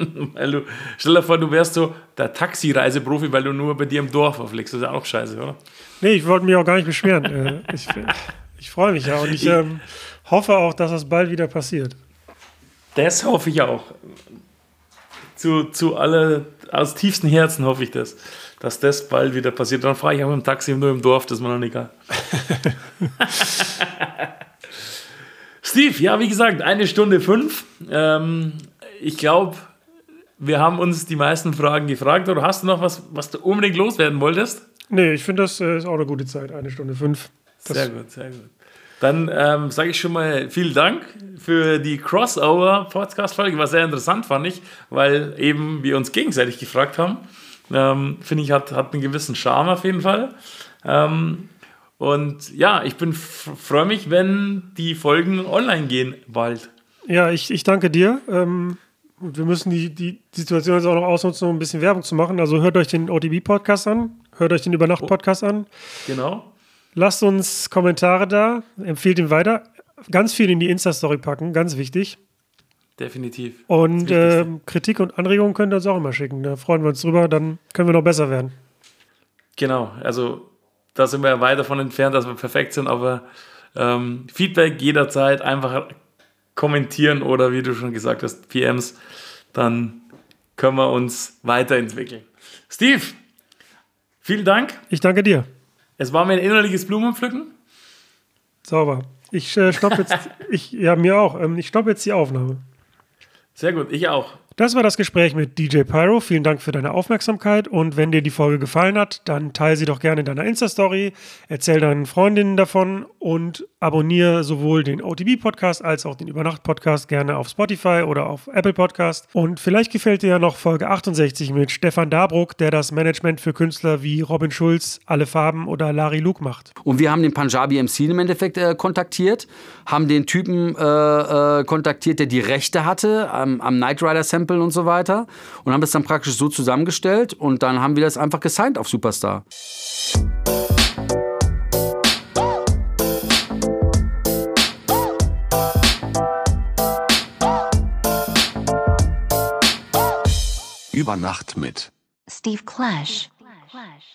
weil du, stell dir vor, du wärst so der Taxireiseprofi, weil du nur bei dir im Dorf auflegst. Das ist ja auch scheiße, oder?
Nee, ich wollte mich auch gar nicht beschweren. Äh, ich, ich freue mich ja und ich ähm, hoffe auch, dass das bald wieder passiert.
Das hoffe ich auch. Zu, zu alle, aus tiefstem Herzen hoffe ich das, dass das bald wieder passiert. Dann fahre ich auch im Taxi nur im Dorf, das ist mir dann egal. Steve, ja, wie gesagt, eine Stunde fünf. Ähm, ich glaube, wir haben uns die meisten Fragen gefragt. Oder hast du noch was, was du unbedingt loswerden wolltest?
Nee, ich finde, das äh, ist auch eine gute Zeit, eine Stunde fünf. Das
sehr gut, sehr gut. Dann ähm, sage ich schon mal vielen Dank für die Crossover-Podcast-Folge. War sehr interessant, fand ich, weil eben wir uns gegenseitig gefragt haben. Ähm, Finde ich, hat, hat einen gewissen Charme auf jeden Fall. Ähm, und ja, ich bin freue mich, wenn die Folgen online gehen bald.
Ja, ich, ich danke dir. Ähm, wir müssen die, die Situation jetzt auch noch ausnutzen, um ein bisschen Werbung zu machen. Also hört euch den OTB-Podcast an, hört euch den Übernacht-Podcast an.
Genau.
Lasst uns Kommentare da, empfehlt ihn weiter. Ganz viel in die Insta-Story packen, ganz wichtig.
Definitiv.
Und äh, Kritik und Anregungen könnt ihr uns auch immer schicken. Da freuen wir uns drüber, dann können wir noch besser werden.
Genau, also da sind wir ja weit davon entfernt, dass wir perfekt sind, aber ähm, Feedback jederzeit einfach kommentieren oder wie du schon gesagt hast, PMs, dann können wir uns weiterentwickeln. Steve, vielen Dank.
Ich danke dir.
Es war mir ein innerliches Blumenpflücken.
Sauber. Ich äh, stoppe jetzt, ich, ja, mir auch. Ähm, ich stoppe jetzt die Aufnahme.
Sehr gut, ich auch.
Das war das Gespräch mit DJ Pyro. Vielen Dank für deine Aufmerksamkeit. Und wenn dir die Folge gefallen hat, dann teile sie doch gerne in deiner Insta-Story, erzähl deinen Freundinnen davon und abonniere sowohl den OTB-Podcast als auch den Übernacht-Podcast gerne auf Spotify oder auf Apple Podcast. Und vielleicht gefällt dir ja noch Folge 68 mit Stefan Dabruck, der das Management für Künstler wie Robin Schulz, Alle Farben oder Larry Luke macht.
Und wir haben den Punjabi MC im Endeffekt äh, kontaktiert, haben den Typen äh, äh, kontaktiert, der die Rechte hatte am, am Knight Rider Sample und so weiter und haben das dann praktisch so zusammengestellt und dann haben wir das einfach gesigned auf Superstar.
Über Nacht mit
Steve Clash. Clash.